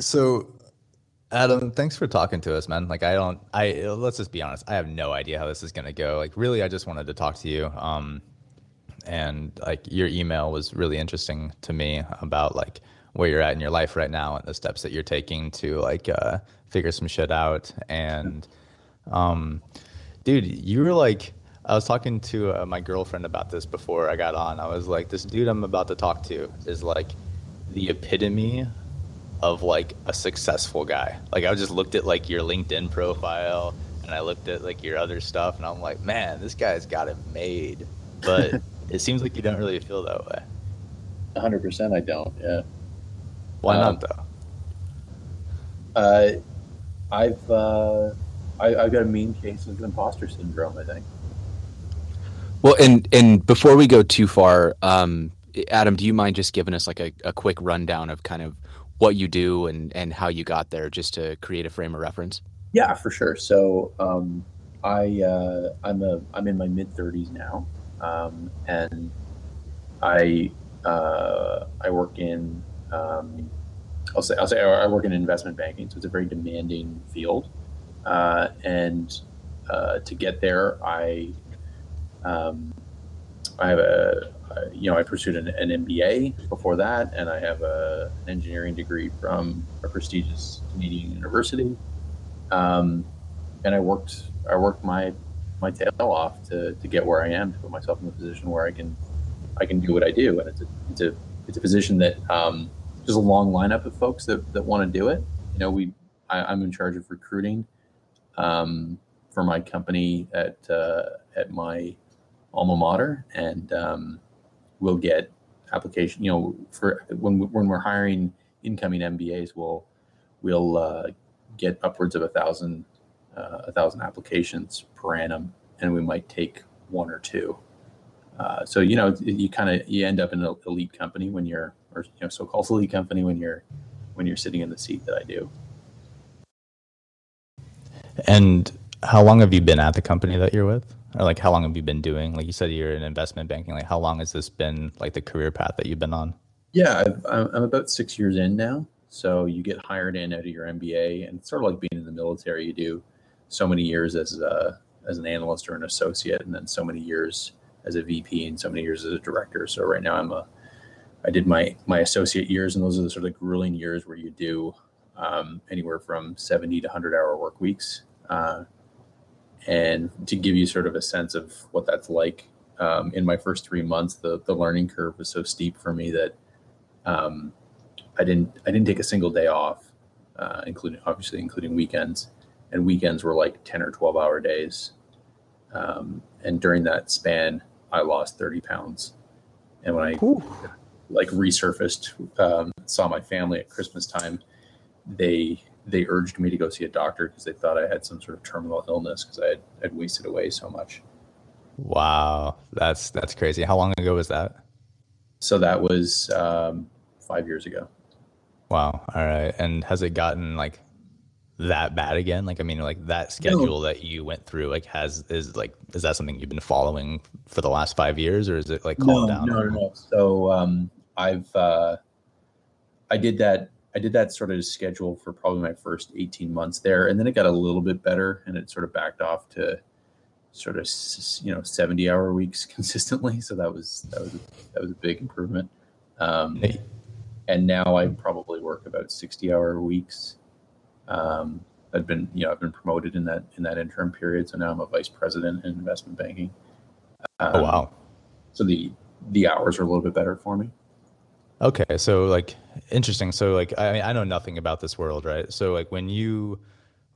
So, Adam, thanks for talking to us, man. Like, I don't, I let's just be honest. I have no idea how this is gonna go. Like, really, I just wanted to talk to you. Um, and like your email was really interesting to me about like where you're at in your life right now and the steps that you're taking to like uh, figure some shit out. And, um, dude, you were like, I was talking to uh, my girlfriend about this before I got on. I was like, this dude I'm about to talk to is like the epitome of like a successful guy. Like I just looked at like your LinkedIn profile and I looked at like your other stuff and I'm like, man, this guy's got it made. But it seems like you don't really feel that way. 100% I don't. Yeah. Why um, not though? Uh, I've uh, I, I've got a mean case of imposter syndrome. I think. Well, and and before we go too far, um, Adam, do you mind just giving us like a, a quick rundown of kind of what you do and and how you got there, just to create a frame of reference? Yeah, for sure. So um, I uh, I'm a I'm in my mid 30s now, um, and I uh, I work in um, I'll say I'll say I work in investment banking, so it's a very demanding field, uh, and uh, to get there, I um, I have a, you know, I pursued an, an, MBA before that, and I have a, an engineering degree from a prestigious Canadian university. Um, and I worked, I worked my my tail off to, to get where I am, to put myself in a position where I can, I can do what I do, and it's a, it's a, it's a position that um, there's a long lineup of folks that, that want to do it. You know, we, I, am in charge of recruiting um, for my company at uh, at my alma mater, and um, we'll get application. You know, for when when we're hiring incoming MBAs, we'll we'll uh, get upwards of a thousand uh, a thousand applications per annum, and we might take one or two. Uh, so you know, you kind of you end up in an elite company when you're, or you know, so-called elite company when you're when you're sitting in the seat that I do. And how long have you been at the company that you're with? Or like how long have you been doing like you said you're in investment banking like how long has this been like the career path that you've been on? Yeah i am about six years in now so you get hired in out of your mba and it's sort of like being in the military. You do so many years as a, as an analyst or an associate and then so many years as a vp and so many years as a director. So right now i'm a i did my my associate years and those are the sort of grueling years where you do um, anywhere from 70 to 100 hour work weeks. Uh, and to give you sort of a sense of what that's like um, in my first three months the, the learning curve was so steep for me that um, i didn't i didn't take a single day off uh, including obviously including weekends and weekends were like 10 or 12 hour days um, and during that span i lost 30 pounds and when i Ooh. like resurfaced um, saw my family at christmas time they they urged me to go see a doctor because they thought I had some sort of terminal illness because I had, had wasted away so much. Wow, that's that's crazy. How long ago was that? So that was um, five years ago. Wow. All right. And has it gotten like that bad again? Like, I mean, like that schedule no. that you went through, like, has is like is that something you've been following for the last five years, or is it like calmed no, down? No, no, no. So um, I've uh, I did that I did that sort of schedule for probably my first 18 months there. And then it got a little bit better and it sort of backed off to sort of, you know, 70 hour weeks consistently. So that was, that was, that was a big improvement. Um, and now I probably work about 60 hour weeks. Um, I've been, you know, I've been promoted in that, in that interim period. So now I'm a vice president in investment banking. Um, oh, wow. So the, the hours are a little bit better for me. Okay, so like interesting. So like I mean, I know nothing about this world, right? So like when you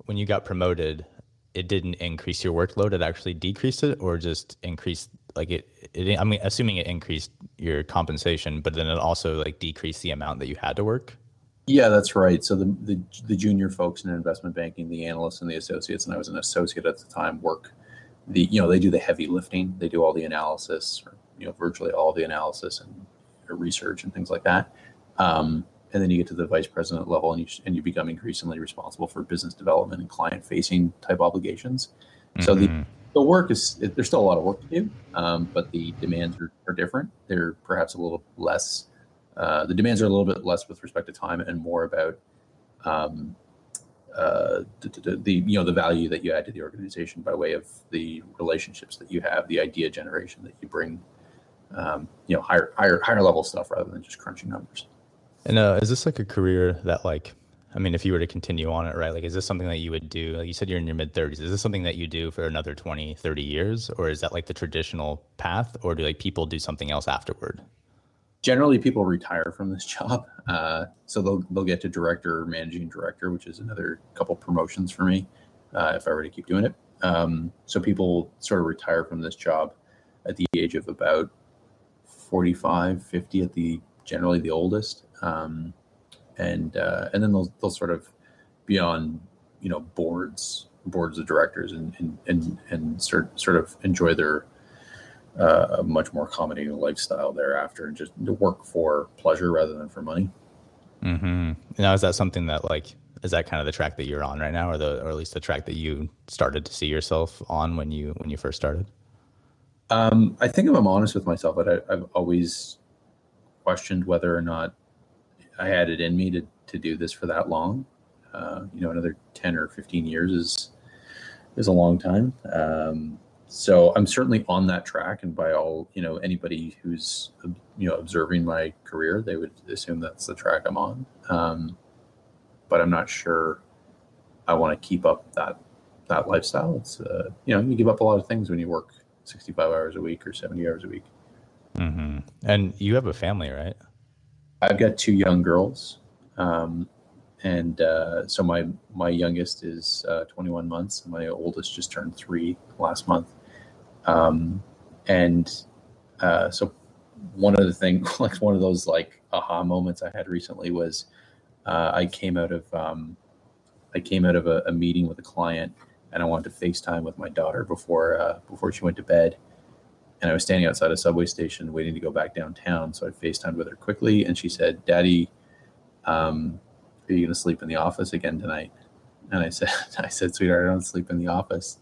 when you got promoted, it didn't increase your workload; it actually decreased it, or just increased like it. it I mean, assuming it increased your compensation, but then it also like decreased the amount that you had to work. Yeah, that's right. So the, the the junior folks in investment banking, the analysts and the associates, and I was an associate at the time, work the you know they do the heavy lifting, they do all the analysis, or, you know virtually all the analysis and research and things like that. Um, and then you get to the vice president level and you, and you become increasingly responsible for business development and client facing type obligations. Mm-hmm. So the, mm-hmm. the work is, there's still a lot of work to do, um, but the demands are, are different. They're perhaps a little less, uh, the demands are a little bit less with respect to time and more about um, uh, the, the, you know the value that you add to the organization by way of the relationships that you have, the idea generation that you bring, um, you know, higher higher higher level stuff rather than just crunching numbers. And uh, is this like a career that like, I mean, if you were to continue on it, right? Like, is this something that you would do? Like you said, you're in your mid 30s. Is this something that you do for another 20, 30 years, or is that like the traditional path, or do like people do something else afterward? generally people retire from this job uh, so they'll, they'll get to director or managing director which is another couple promotions for me uh, if i were to keep doing it um, so people sort of retire from this job at the age of about 45 50 at the generally the oldest um, and uh, and then they'll, they'll sort of be on you know boards boards of directors and and and, and sort, sort of enjoy their uh, a much more accommodating lifestyle thereafter and just work for pleasure rather than for money. Mm-hmm. Now, is that something that like is that kind of the track that you're on right now, or the or at least the track that you started to see yourself on when you when you first started? Um, I think if I'm honest with myself, I, have always questioned whether or not I had it in me to to do this for that long. Uh, you know, another ten or fifteen years is is a long time. Um, so I'm certainly on that track, and by all you know, anybody who's you know observing my career, they would assume that's the track I'm on. Um, but I'm not sure I want to keep up that that lifestyle. It's uh, you know you give up a lot of things when you work 65 hours a week or 70 hours a week. Mm-hmm. And you have a family, right? I've got two young girls, um, and uh, so my my youngest is uh, 21 months, and my oldest just turned three last month. Um, and uh, so one of the things, like one of those like aha moments I had recently was uh, I came out of um, I came out of a, a, meeting with a client and I wanted to FaceTime with my daughter before uh, before she went to bed. And I was standing outside a subway station waiting to go back downtown. So I FaceTimed with her quickly and she said, Daddy, um, are you going to sleep in the office again tonight? And I said, I said, sweetheart, I don't sleep in the office.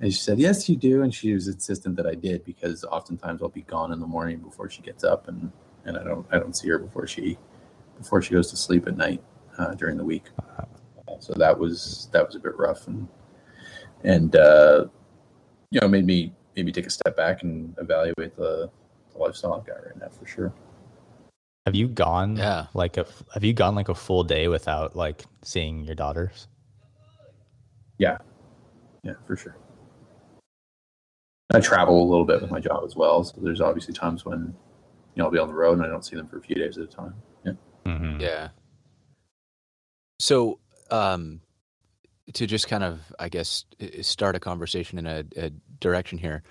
And she said, Yes, you do. And she was insistent that I did because oftentimes I'll be gone in the morning before she gets up and, and I don't I don't see her before she before she goes to sleep at night uh, during the week. So that was that was a bit rough and and uh, you know made me made me take a step back and evaluate the, the lifestyle I've got right now for sure. Have you gone yeah. like a have you gone like a full day without like seeing your daughters? Yeah. Yeah, for sure. I travel a little bit with my job as well, so there's obviously times when you know I'll be on the road and I don't see them for a few days at a time. Yeah. Mm-hmm. Yeah. So, um, to just kind of, I guess, start a conversation in a, a direction here.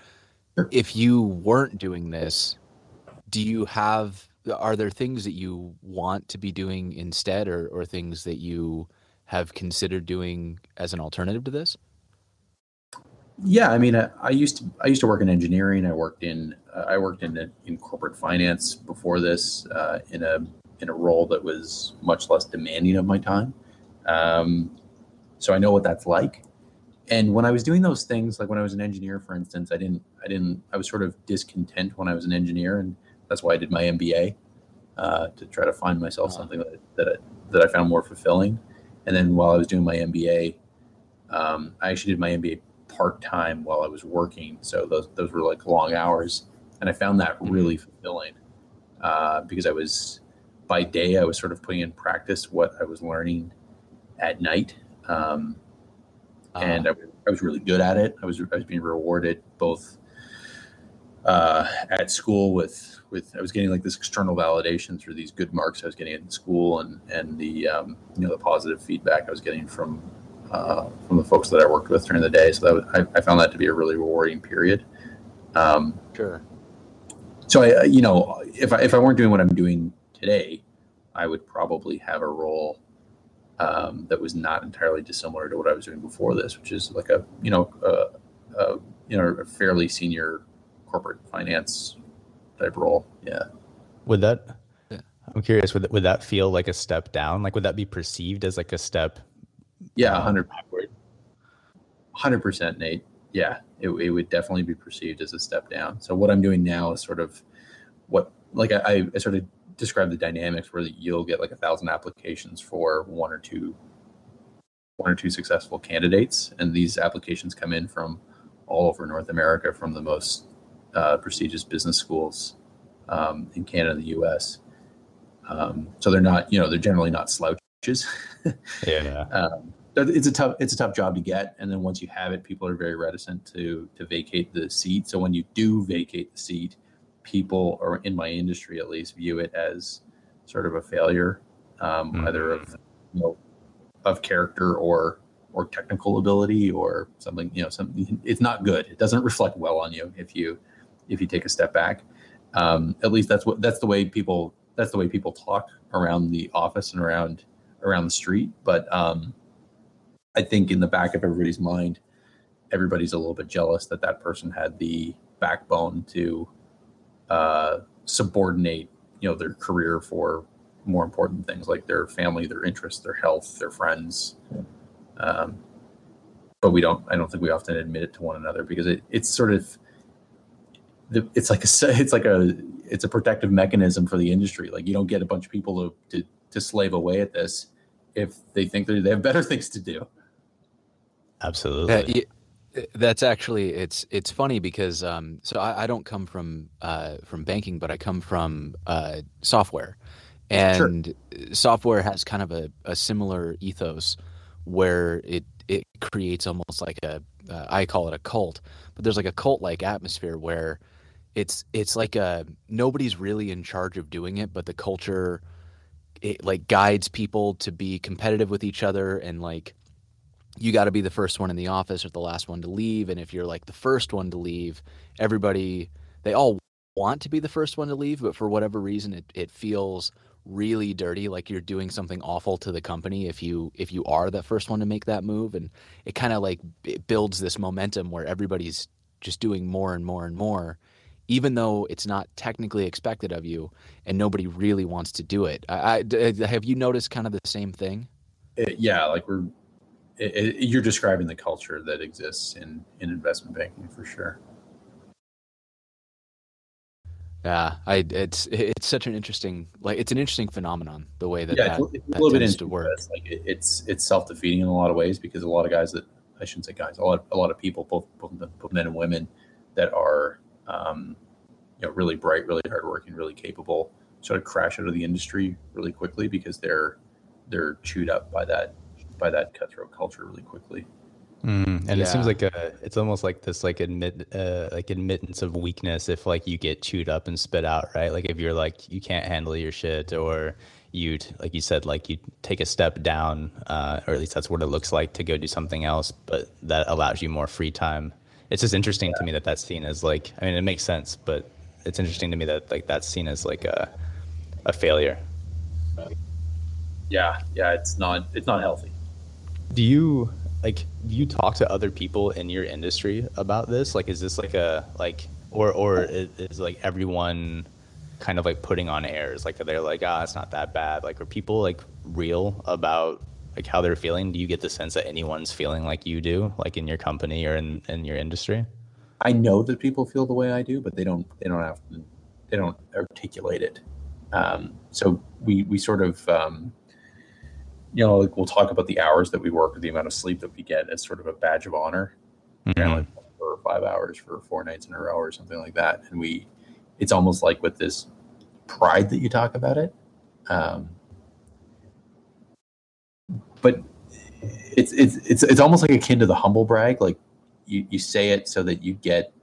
Sure. If you weren't doing this, do you have? Are there things that you want to be doing instead, or or things that you have considered doing as an alternative to this? Yeah, I mean, I, I, used to I used to work in engineering. I worked in uh, I worked in in corporate finance before this uh, in a in a role that was much less demanding of my time. Um, so I know what that's like. And when I was doing those things, like when I was an engineer, for instance, I didn't I didn't I was sort of discontent when I was an engineer, and that's why I did my MBA uh, to try to find myself uh-huh. something that that I, that I found more fulfilling. And then while I was doing my MBA, um, I actually did my MBA part time while I was working. So those those were like long hours, and I found that mm-hmm. really fulfilling uh, because I was by day I was sort of putting in practice what I was learning at night, um, uh-huh. and I, I, was really good at it. I was I was being rewarded both uh, at school with with I was getting like this external validation through these good marks I was getting in school and and the um, you know the positive feedback I was getting from uh, from the folks that I worked with during the day. So that was, I, I, found that to be a really rewarding period. Um, sure. So I, you know, if I, if I weren't doing what I'm doing today, I would probably have a role um, that was not entirely dissimilar to what I was doing before this, which is like a you know a, a you know a fairly senior corporate finance type role. Yeah. Would that? I'm curious. Would would that feel like a step down? Like, would that be perceived as like a step yeah, hundred hundred percent, Nate. Yeah, it, it would definitely be perceived as a step down. So what I'm doing now is sort of what like I, I sort of describe the dynamics where you'll get like a thousand applications for one or two one or two successful candidates and these applications come in from all over north america from the most uh, prestigious business schools um, in canada and the us um, so they're not you know they're generally not slouches. Yeah. um, but it's a tough it's a tough job to get and then once you have it people are very reticent to to vacate the seat. So when you do vacate the seat people or in my industry at least view it as sort of a failure um, Mhm. either of you know of character or or technical ability or something you know something it's not good. It doesn't reflect well on you if you if you take a step back. Um, at least that's what that's the way people that's the way people talk around the office and around around the street. But um, i think in the back of everybody's mind everybody's a little bit jealous that that person had the backbone to uh, subordinate you know their career for more important things like their family their interests their health their friends. Um, but we don't i don't think we often admit it to one another because it, it's sort of the, it's like a it's like a it's a protective mechanism for the industry. Like you don't get a bunch of people to to, to slave away at this if they think they they have better things to do. Absolutely. Yeah, y- that's actually it's it's funny because um, so I, I don't come from uh, from banking, but I come from uh, software, Sure. and software has kind of a, a similar ethos where it it creates almost like a uh, I call it a cult, but there's like a cult like atmosphere where it's it's like a nobody's really in charge of doing it, but the culture it like guides people to be competitive with each other and like you got to be the first one in the office or the last one to leave and if you're like the first one to leave everybody they all want to be the first one to leave but for whatever reason it, it feels really dirty like you're doing something awful to the company if you if you are the first one to make that move and it kind of like it builds this momentum where everybody's just doing more and more and more even though it's not technically expected of you and nobody really wants to do it. I, I have you noticed kind of the same thing? It, yeah, like we're it, it, you're describing the culture that exists in in investment banking for sure. Yeah, I it's it's such an interesting like it's an interesting phenomenon the way that yeah, that, it's, it's a little bit to work. Like it, it's it's self defeating in a lot of ways because a lot of guys that I shouldn't say guys, a lot a lot of people, both both, both men and women, that are um, you know really bright, really hardworking, really capable, sort of crash out of the industry really quickly because they're they're chewed up by that by that cutthroat culture really quickly. Mm, and it seems like a, it's almost like this like admit uh, like admittance of weakness if like you get chewed up and spit out, right? Like if you're like you can't handle your shit or you'd like you said like you take a step down uh, or at least that's what it looks like to go do something else, but that allows you more free time. It's just interesting to me that that's seen as like I mean it makes sense, but it's interesting to me that like that's seen as like a a failure. Yeah, yeah, it's not it's not healthy. Do you like do you talk to other people in your industry about this? Like is this like a like or or is, is like everyone kind of like putting on airs like they're like ah it's not that bad like are people like real about like how they're feeling do you get the sense that anyone's feeling like you do like in your company or in, in your industry I know that people feel the way I do, but they don't. They don't have. They don't articulate it. Um, so we we sort of, um, you know, like we'll talk about the hours that we work, or the amount of sleep that we get as sort of a badge of honor. You know, like four or five hours for four nights in a row, or something like that. And we, it's almost like with this pride that you talk about it. Um, but it's it's it's it's almost like akin to the humble brag. Like you, you say it so that you get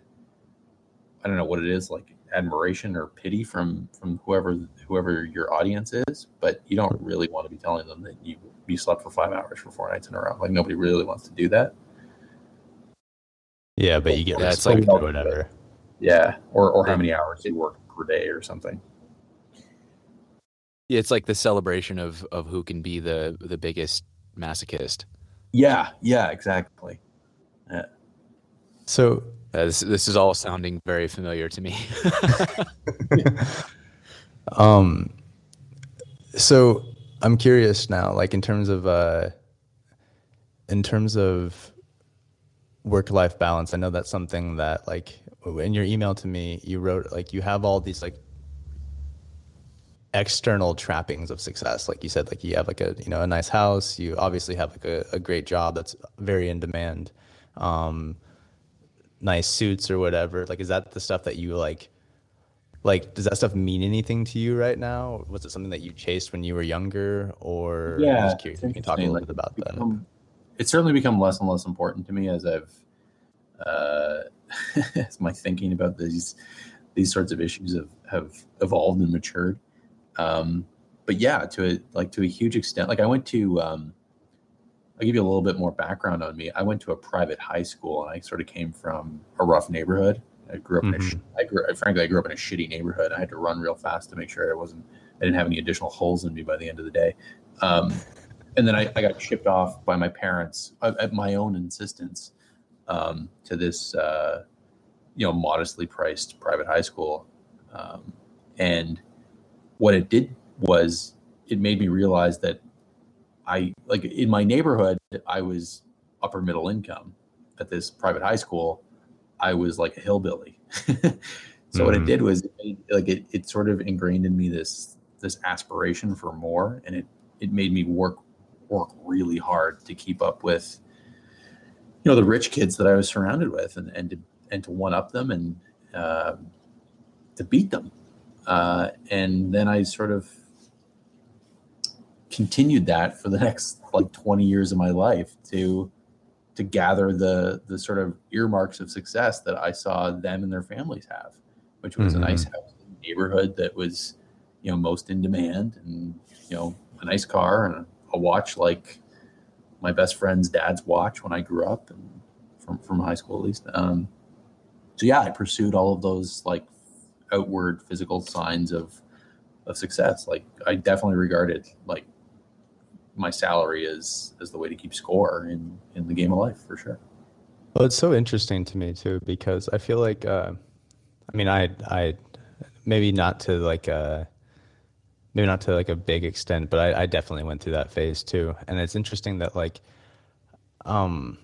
I don't know what it is like admiration or pity from from whoever whoever your audience is, but you don't really want to be telling them that you you slept for five hours for four nights in a row. Like nobody really wants to do that. yeah but you get that's it's like- whatever Yeah, or or how many hours you work per day or something. Yeah, it's like the celebration of of who can be the the biggest masochist. Yeah, yeah, exactly. Yeah. So Uh, this this is all sounding very familiar to me. Um, so I'm curious now, like in terms of uh, in terms of work-life balance. I know that's something that, like, in your email to me, you wrote like you have all these like external trappings of success like you said like you have like a you know a nice house you obviously have like a, a great job that's very in demand um nice suits or whatever like is that the stuff that you like like does that stuff mean anything to you right now? Was it something that you chased when you were younger or yeah I'm just curious if you can talk a little like, bit about it's that it's certainly become less and less important to me as i've uh as my thinking about these these sorts of issues have have evolved and matured. Um but yeah to a like to a huge extent like i went to um i'll give you a little bit more background on me. I went to a private high school and i sort of came from a rough neighborhood. I grew up in a sh- i grew frankly i grew up in a shitty neighborhood. I had to run real fast to make sure i wasn't i didn't have any additional holes in me by the end of the day. Um and then I, I got shipped off by my parents at, at my own insistence um, to this uh, you know modestly priced private high school. Um, and what it did was it made me realize that i like in my neighborhood i was upper middle income at this private high school. I was like a hillbilly. So what it Mhm. did was it made, like it, it sort of ingrained in me this this aspiration for more and it it made me work work really hard to keep up with you know the rich kids that I was surrounded with and and to and to one up them and um to beat them. Uh, and then I sort of continued that for the next like 20 years of my life to to gather the the sort of earmarks of success that I saw them and their families have which was Mhm. a nice house in the neighborhood that was you know most in demand and you know a nice car and a watch like my best friend's dad's watch when I grew up and from from high school at least. Um, so yeah, I pursued all of those like outward physical signs of of success. Like I definitely regarded like my salary as as the way to keep score in in the game of life for sure. Well, it's so interesting to me too because I feel like, uh, I mean, I, I, maybe not to like a, maybe not to like a big extent, but I, I definitely went through that phase too. And it's interesting that like, um,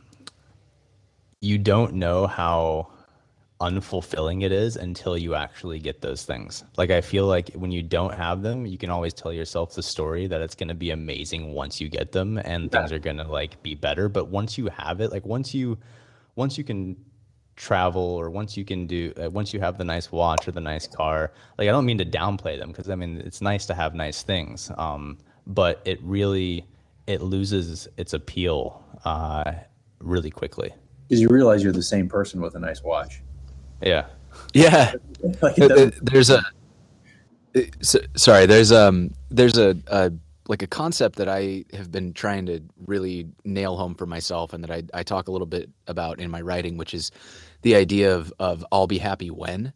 you don't know how unfulfilling it is until you actually get those things. Like I feel like when you don't have them, you can always tell yourself the story that it's going to be amazing once you get them and Yeah. things are going to like be better, but once you have it, like once you once you can travel or once you can do uh, once you have the nice watch or the nice car, like I don't mean to downplay them because I mean it's nice to have nice things. Um but it really it loses its appeal uh really quickly. Because you realize you're the same person with a nice watch. Yeah. Yeah. like it Th- th- there's a s sorry there's um there's a, a like a concept that i have been trying to really nail home for myself and that I, I talk a little bit about in my writing which is the idea of of i'll be happy when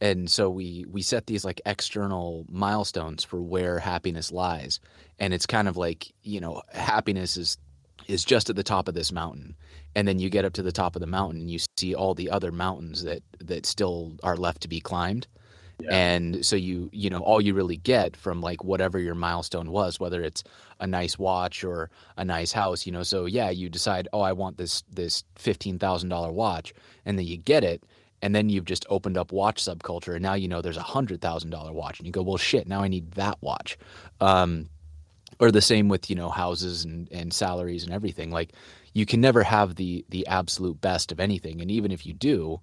and so we we set these like external milestones for where happiness lies and it's kind of like you know happiness is is just at the top of this mountain and then you get up to the top of the mountain and you see all the other mountains that that still are left to be climbed Yeah. and so you you know all you really get from like whatever your milestone was whether it's a nice watch or a nice house you know so yeah you decide oh i want this this $15000 watch and then you get it and then you've just opened up watch subculture and now you know there's a $100000 watch and you go well shit now i need that watch um, or the same with you know houses and, and salaries and everything like you can never have the the absolute best of anything. And even if you do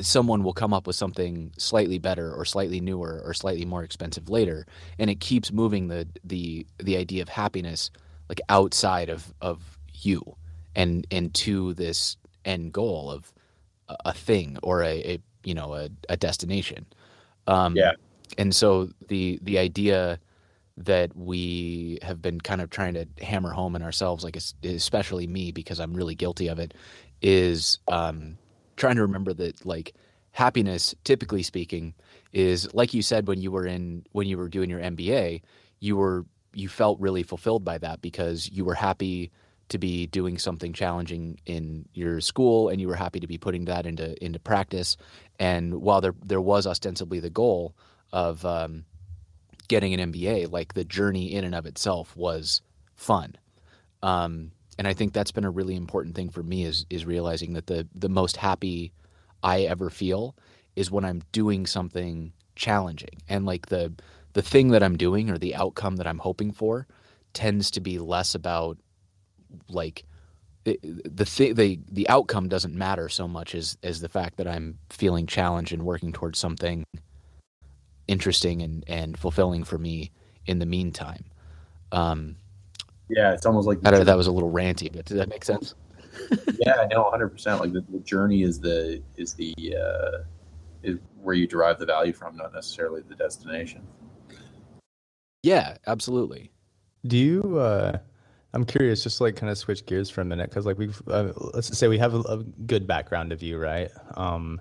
someone will come up with something slightly better or slightly newer or slightly more expensive later. And it keeps moving the the the idea of happiness like outside of of you and and to this end goal of a, a thing or a, a you know a, a destination. Um Yeah. and so the the idea that we have been kind of trying to hammer home in ourselves like especially me because i'm really guilty of it is um trying to remember that like happiness typically speaking is like you said when you were in when you were doing your MBA you were you felt really fulfilled by that because you were happy to be doing something challenging in your school and you were happy to be putting that into into practice. And while there there was ostensibly the goal of um, getting an MBA like the journey in and of itself was fun. Um, and I think that's been a really important thing for me is is realizing that the the most happy I ever feel is when I'm doing something challenging. And like the the thing that I'm doing or the outcome that I'm hoping for tends to be less about like the the th- the the outcome doesn't matter so much as as the fact that I'm feeling challenged and working towards something interesting and and fulfilling for me in the meantime. Um, yeah, it's almost like I don't know, that was a little ranty, but does that make sense? yeah, no, hundred percent. Like the, the, journey is the is the uh, is where you derive the value from, not necessarily the destination. Yeah, absolutely. Do you? Uh, I'm curious, just like kind of switch gears for a minute, because like we've uh, let's just say we have a, a, good background of you, right? Um,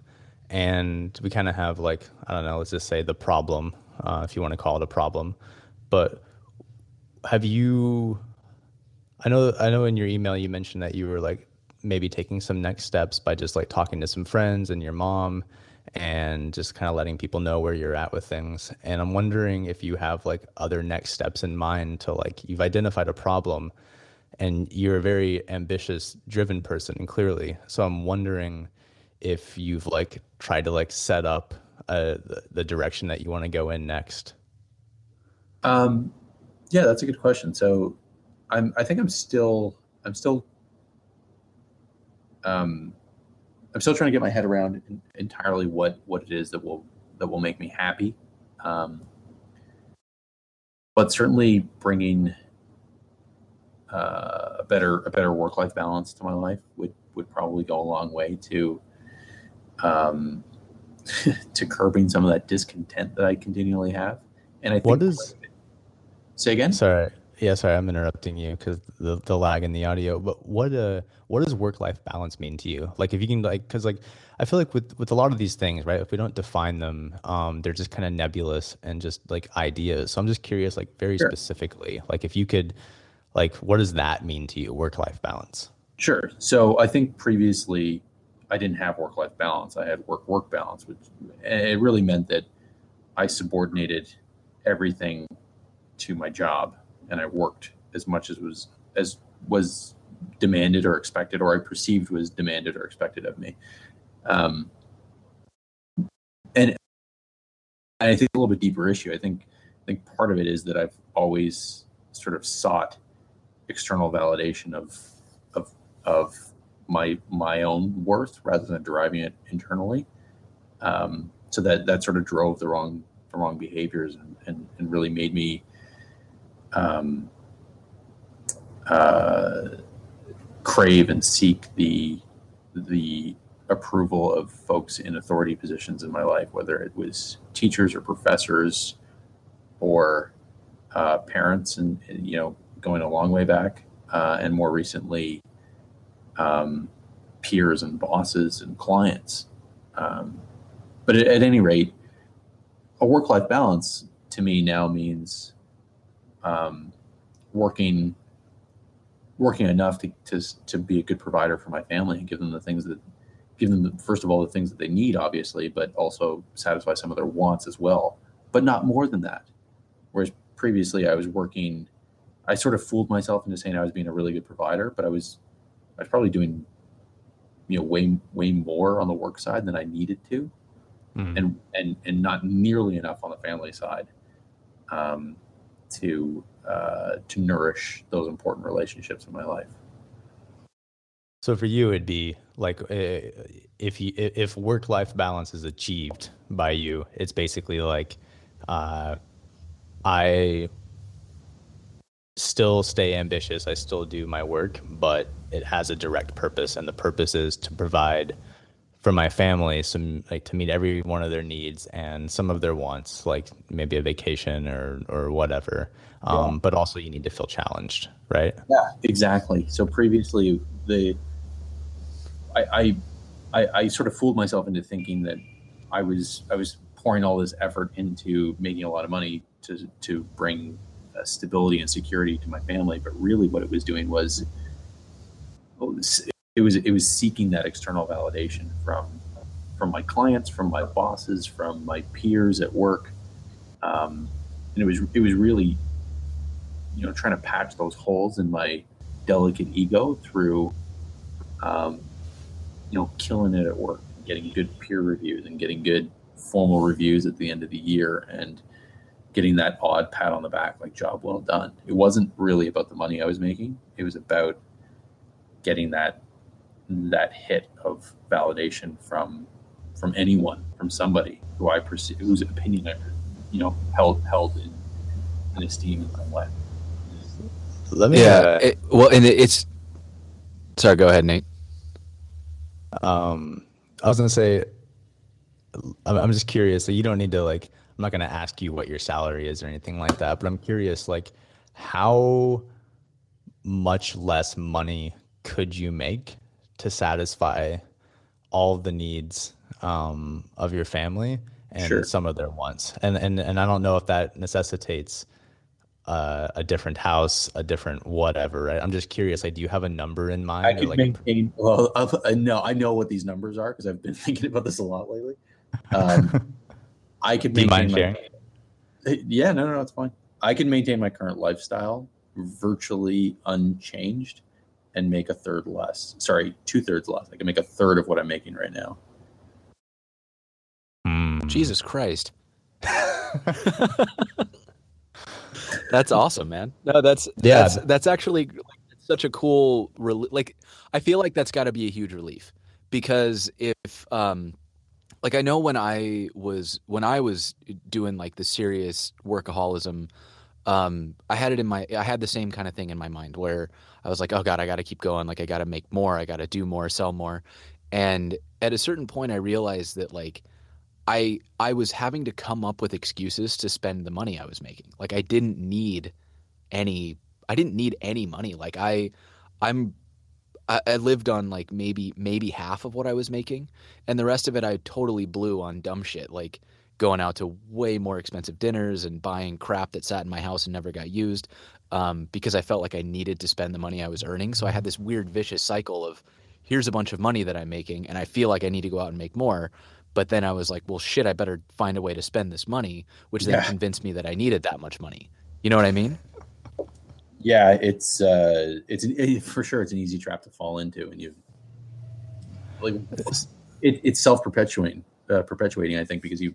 and we kind of have like I don't know, let's just say the problem, uh, if you want to call it a problem. But have you? I know I know in your email you mentioned that you were like maybe taking some next steps by just like talking to some friends and your mom and just kind of letting people know where you're at with things. And I'm wondering if you have like other next steps in mind to like you've identified a problem and you're a very ambitious, driven person and clearly. So I'm wondering if you've like tried to like set up uh, the, the direction that you want to go in next. Um, yeah, that's a good question. So I'm, I think I'm still, I'm still, um, I'm still trying to get my head around entirely what what it is that will that will make me happy. Um, but certainly bringing uh, a better a better work life balance to my life would would probably go a long way to um, to curbing some of that discontent that I continually have. And I think what is say again? Sorry, yeah, sorry, I'm interrupting you because the, the lag in the audio. But what uh what does work life balance mean to you? Like, if you can like, because like I feel like with with a lot of these things, right? If we don't define them, um, they're just kind of nebulous and just like ideas. So I'm just curious, like very sure. specifically, like if you could, like, what does that mean to you? Work life balance. Sure. So I think previously I didn't have work life balance. I had work work balance, which it really meant that I subordinated everything to my job and I worked as much as was as was demanded or expected, or I perceived was demanded or expected of me. Um, and I think a little bit deeper issue. I think I think part of it is that I've always sort of sought external validation of of of my my own worth rather than deriving it internally. Um, so that that sort of drove the wrong the wrong behaviors and, and, and really made me um, uh, crave and seek the the approval of folks in authority positions in my life, whether it was teachers or professors or uh, parents, and, and, you know, going a long way back, uh, and more recently, um, peers and bosses and clients. Um, but at, at, any rate, a work-life balance to me now means um, working working enough to, to to be a good provider for my family and give them the things that give them the, first of all the things that they need obviously but also satisfy some of their wants as well but not more than that whereas previously i was working i sort of fooled myself into saying i was being a really good provider but i was was probably doing you know way way more on the work side than i needed to mm. and and and not nearly enough on the family side um, to uh, to nourish those important relationships in my life. So for you, it'd be like uh, if you if work life balance is achieved by you, it's basically like uh, I still stay ambitious. I still do my work, but it has a direct purpose, and the purpose is to provide for my family some like to meet every one of their needs and some of their wants like maybe a vacation or or whatever. Um, but also you need to feel challenged right? Yeah exactly. So previously the I, I i i sort of fooled myself into thinking that i was i was pouring all this effort into making a lot of money to to bring uh, stability and security to my family but really what it was doing was it was it was seeking that external validation from from my clients, from my bosses, from my peers at work, um, and it was it was really you know trying to patch those holes in my delicate ego through um, you know killing it at work, getting good peer reviews and getting good formal reviews at the end of the year, and getting that odd pat on the back, like job well done. It wasn't really about the money I was making. It was about getting that that hit of validation from from anyone, from somebody who I perceive whose opinion I you know held held in, in esteem in some way. Let me. Yeah. uh, it- well, and it, it's. Sorry. Go ahead, Nate. Um, I was gonna say, I'm, I'm just curious. So you don't need to like. I'm not gonna ask you what your salary is or anything like that. But I'm curious, like, how much less money could you make to satisfy all the needs um, of your family and Sure. some of their wants? And and and I don't know if that necessitates uh, a different house, a different whatever. Right? I'm just curious. Like, do you have a number in mind? I could like, maintain. Well, I've- I know I know what these numbers are because I've been thinking about this a lot lately. Um, I could Do you maintain mind my. Yeah, no, no, no, it's fine. I can maintain my current lifestyle virtually unchanged and make a third less. Sorry, two thirds less. I can make a third of what I'm making right now. Hmm. Jesus Christ. that's awesome, man. No, that's Yeah. That's, that's actually like, such a cool. rel- Like, I feel like that's got to be a huge relief because if, um, like I know when I was when I was doing like the serious workaholism, um, I had it in my I had the same kind of thing in my mind where I was like, oh god, I got to keep going. Like I got to make more. I got to do more, sell more. And at a certain point, I realized that like I I was having to come up with excuses to spend the money I was making. Like I didn't need any I didn't need any money. Like I I'm I, I lived on like maybe maybe half of what I was making, and the rest of it I totally blew on dumb shit like going out to way more expensive dinners and buying crap that sat in my house and never got used um, because I felt like I needed to spend the money I was earning. So I had this weird vicious cycle of here's a bunch of money that I'm making, and I feel like I need to go out and make more. But then I was like, well, shit, I better find a way to spend this money, which then Yeah. convinced me that I needed that much money. You know what I mean? Yeah, it's uh, it's an, it, for sure it's an easy trap to fall into, and you like it, it's self perpetuating, uh, perpetuating. I think because you,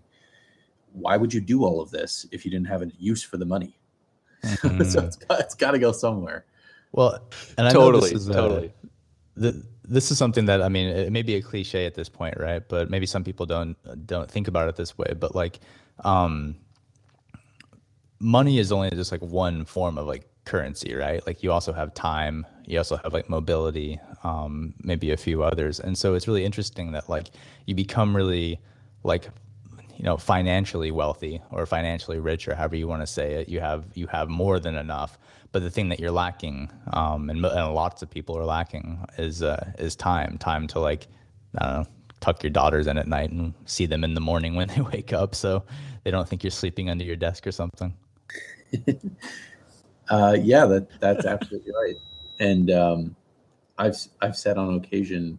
why would you do all of this if you didn't have a use for the money? so Mhm. it's got, it's got to go somewhere. Well, and I know totally, this is, uh, totally. th- this is something that I mean, it may be a cliche at this point, right? But maybe some people don't don't think about it this way. But like, um, money is only just like one form of like currency, right? Like you also have time, you also have like mobility, um, maybe a few others, and so it's really interesting that like you become really like you know financially wealthy or financially rich or however you want to say it. You have you have more than enough. But the thing that you're lacking um, and, and lots of people are lacking is uh, is time. Time to like i don't know tuck your daughters in at night and see them in the morning when they wake up so they don't think you're sleeping under your desk or something Uh, yeah, that that's absolutely right. And um, I've I've said on occasion,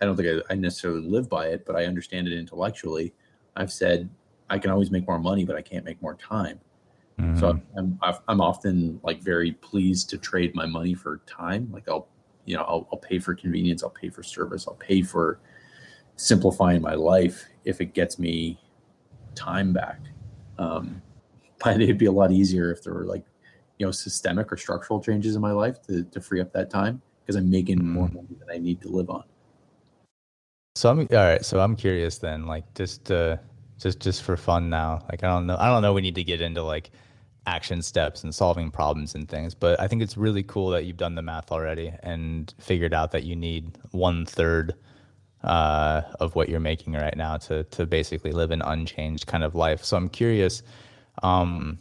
I don't think I, I necessarily live by it, but I understand it intellectually. I've said I can always make more money, but I can't make more time. So Mhm. I'm I've- I'm often like very pleased to trade my money for time. Like I'll you know I'll, I'll pay for convenience, I'll pay for service, I'll pay for simplifying my life if it gets me time back. Um, but it'd be a lot easier if there were like you know systemic or structural changes in my life to, to free up that time because I'm making more money than I need to live on. So I'm all right. So I'm curious then, like just uh, just just for fun now. Like I don't know. I don't know. We need to get into like action steps and solving problems and things, but I think it's really cool that you've done the math already and figured out that you need one third uh, of what you're making right now to to basically live an unchanged kind of life. So I'm curious. Um,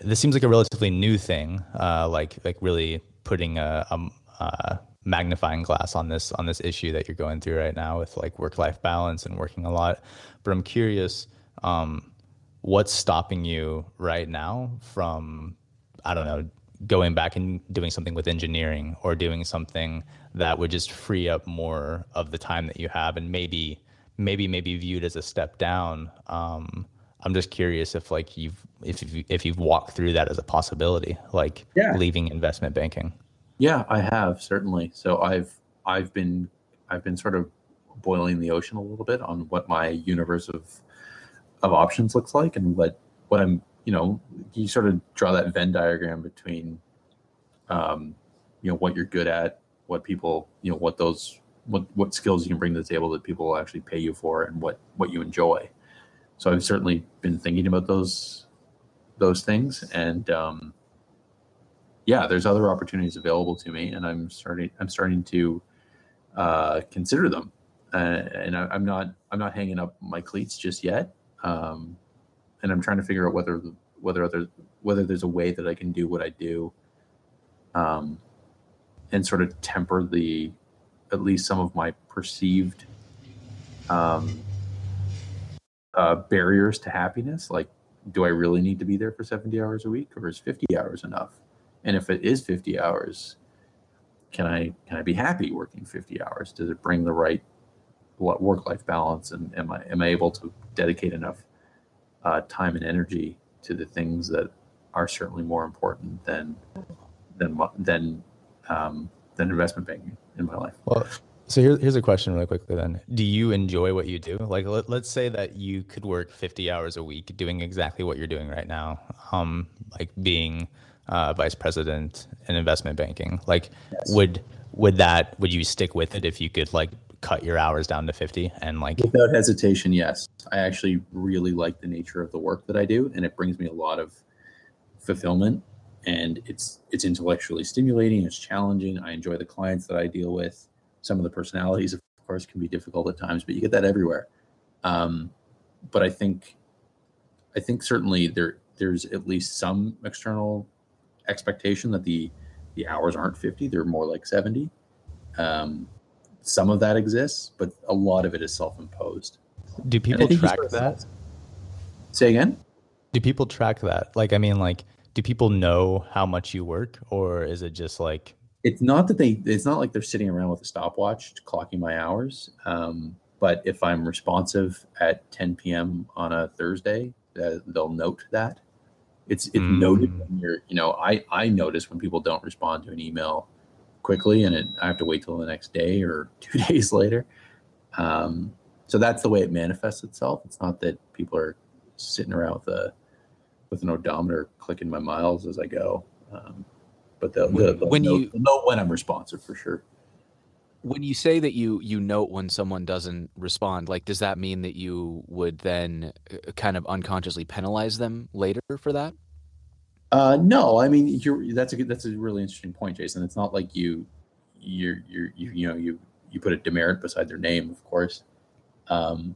this seems like a relatively new thing, uh, like like really putting a, a, a magnifying glass on this on this issue that you're going through right now with like work life balance and working a lot. But I'm curious, um, what's stopping you right now from I don't know going back and doing something with engineering or doing something that would just free up more of the time that you have and maybe maybe maybe viewed as a step down. Um, I'm just curious if like you've if you if you've walked through that as a possibility, like Yeah. leaving investment banking. Yeah, I have certainly. So I've I've been I've been sort of boiling the ocean a little bit on what my universe of of options looks like and what what I'm, you know, you sort of draw that Venn diagram between, um, you know, what you're good at, what people, you know, what those, what what skills you can bring to the table that people will actually pay you for, and what what you enjoy. So I've certainly been thinking about those those things, and um, yeah, there's other opportunities available to me, and I'm starting I'm starting to uh, consider them. Uh, and I, am not I'm not hanging up my cleats just yet. Um, and I'm trying to figure out whether whether other whether there's a way that I can do what I do, um, and sort of temper the at least some of my perceived um, uh, barriers to happiness. Like, do I really need to be there for 70 hours a week, or is 50 hours enough? And if it is 50 hours, can I can I be happy working 50 hours? Does it bring the right work life balance? And am I am I able to dedicate enough uh, time and energy to the things that are certainly more important than than than um, than investment banking in my life. Well, so here, here's a question really quickly then. Do you enjoy what you do? Like, let, let's say that you could work 50 hours a week doing exactly what you're doing right now, um, like being uh, vice president in investment banking. Like, yes. would would that would you stick with it if you could like cut your hours down to 50 and like without hesitation yes i actually really like the nature of the work that i do and it brings me a lot of fulfillment and it's it's intellectually stimulating it's challenging i enjoy the clients that i deal with some of the personalities of course can be difficult at times but you get that everywhere. Um, but i think i think certainly there there's at least some external expectation that the the hours aren't 50 they're more like 70 um, some of that exists but a lot of it is self-imposed. Do people track that? Say again? Do people track that? Like i mean like do people know how much you work or is it just like it's not that they it's not like they're sitting around with a stopwatch clocking my hours um, but if i'm responsive at 10 p.m on a thursday uh, they'll note that. It's it's mm. noted when you're you know i i notice when people don't respond to an email quickly and it, i have to wait till the next day or two days later. Um, so that's the way it manifests itself. It's not that people are sitting around with a with an odometer clicking my miles as i go. Um, but they'll, they'll, they'll when know, you know when i'm responsive for sure. When you say that you you note when someone doesn't respond like does that mean that you would then uh, kind of unconsciously penalize them later for that? Uh, no i mean you're that's a that's a really interesting point jason. It's not like you you're you're you, you know you you put a demerit beside their name of course. Um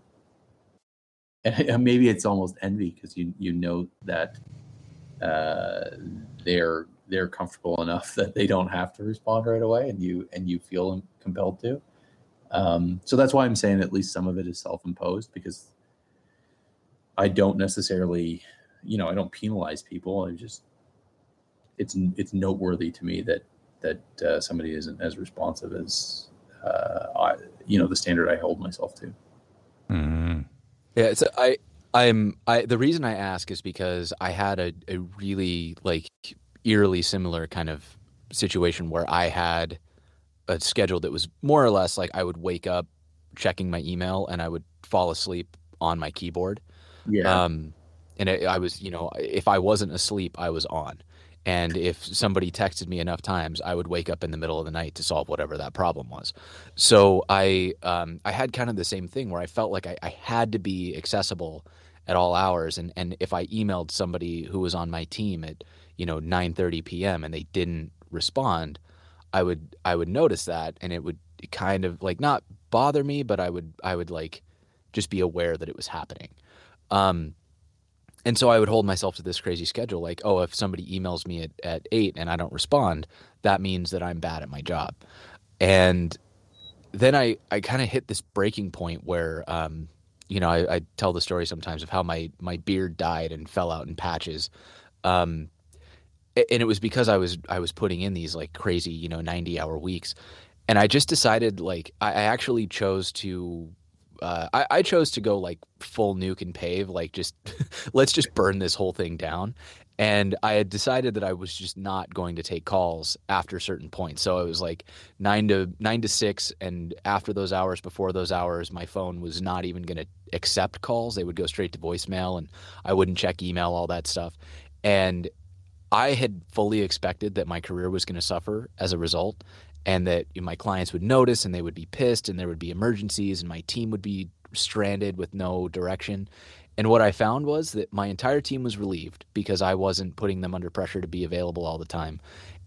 and maybe it's almost envy because you you know that uh they're they're comfortable enough that they don't have to respond right away and you and you feel compelled to. Um, so that's why i'm saying at least some of it is self-imposed because i don't necessarily you know i don't penalize people. I just it's it's noteworthy to me that that uh, somebody isn't as responsive as uh, I, you know the standard i hold myself to. Mm-hmm. yeah so i I'm I the reason I ask is because I had a, a really like eerily similar kind of situation where I had a schedule that was more or less like I would wake up checking my email and I would fall asleep on my keyboard. Yeah. Um, and it, I was, you know, if I wasn't asleep, I was on. And if somebody texted me enough times, I would wake up in the middle of the night to solve whatever that problem was. So I, um, I had kind of the same thing where I felt like I, I had to be accessible at all hours. And, and if I emailed somebody who was on my team at you know 9:30 p.m. and they didn't respond, I would I would notice that and it would kind of like not bother me, but I would I would like just be aware that it was happening. Um, and so I would hold myself to this crazy schedule like, oh, if somebody emails me at, at eight and I don't respond, that means that I'm bad at my job. And then I, I kind of hit this breaking point where, um, you know, I, I, tell the story sometimes of how my, my beard died and fell out in patches. Um, and it was because I was I was putting in these like crazy you know ninety hour weeks, and I just decided like I, I actually chose to uh, I, I, chose to go like full nuke and pave like just let's just burn this whole thing down and I had decided that I was just not going to take calls after certain points. So it was like nine to nine to six, and after those hours, before those hours, my phone was not even going to accept calls. They would go straight to voicemail, and I wouldn't check email, all that stuff. And I had fully expected that my career was going to suffer as a result, and that my clients would notice, and they would be pissed, and there would be emergencies, and my team would be stranded with no direction. And what I found was that my entire team was relieved because I wasn't putting them under pressure to be available all the time.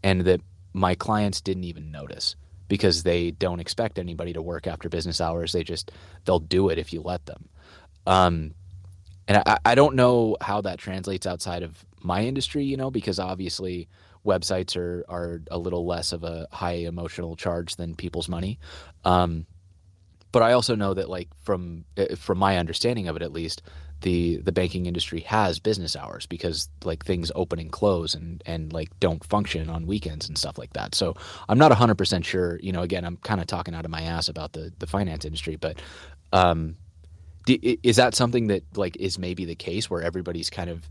And that my clients didn't even notice because they don't expect anybody to work after business hours. They just, they'll do it if you let them. Um, and I, I don't know how that translates outside of my industry, you know, because obviously websites are, are a little less of a high emotional charge than people's money. Um, but I also know that like from eh, from my understanding of it at least the the banking industry has business hours because like things open and close and and like don't function on weekends and stuff like that. So I'm not 100% sure, you know, again, I'm kind of talking out of my ass about the the finance industry, but um is that something that like is maybe the case where everybody's kind of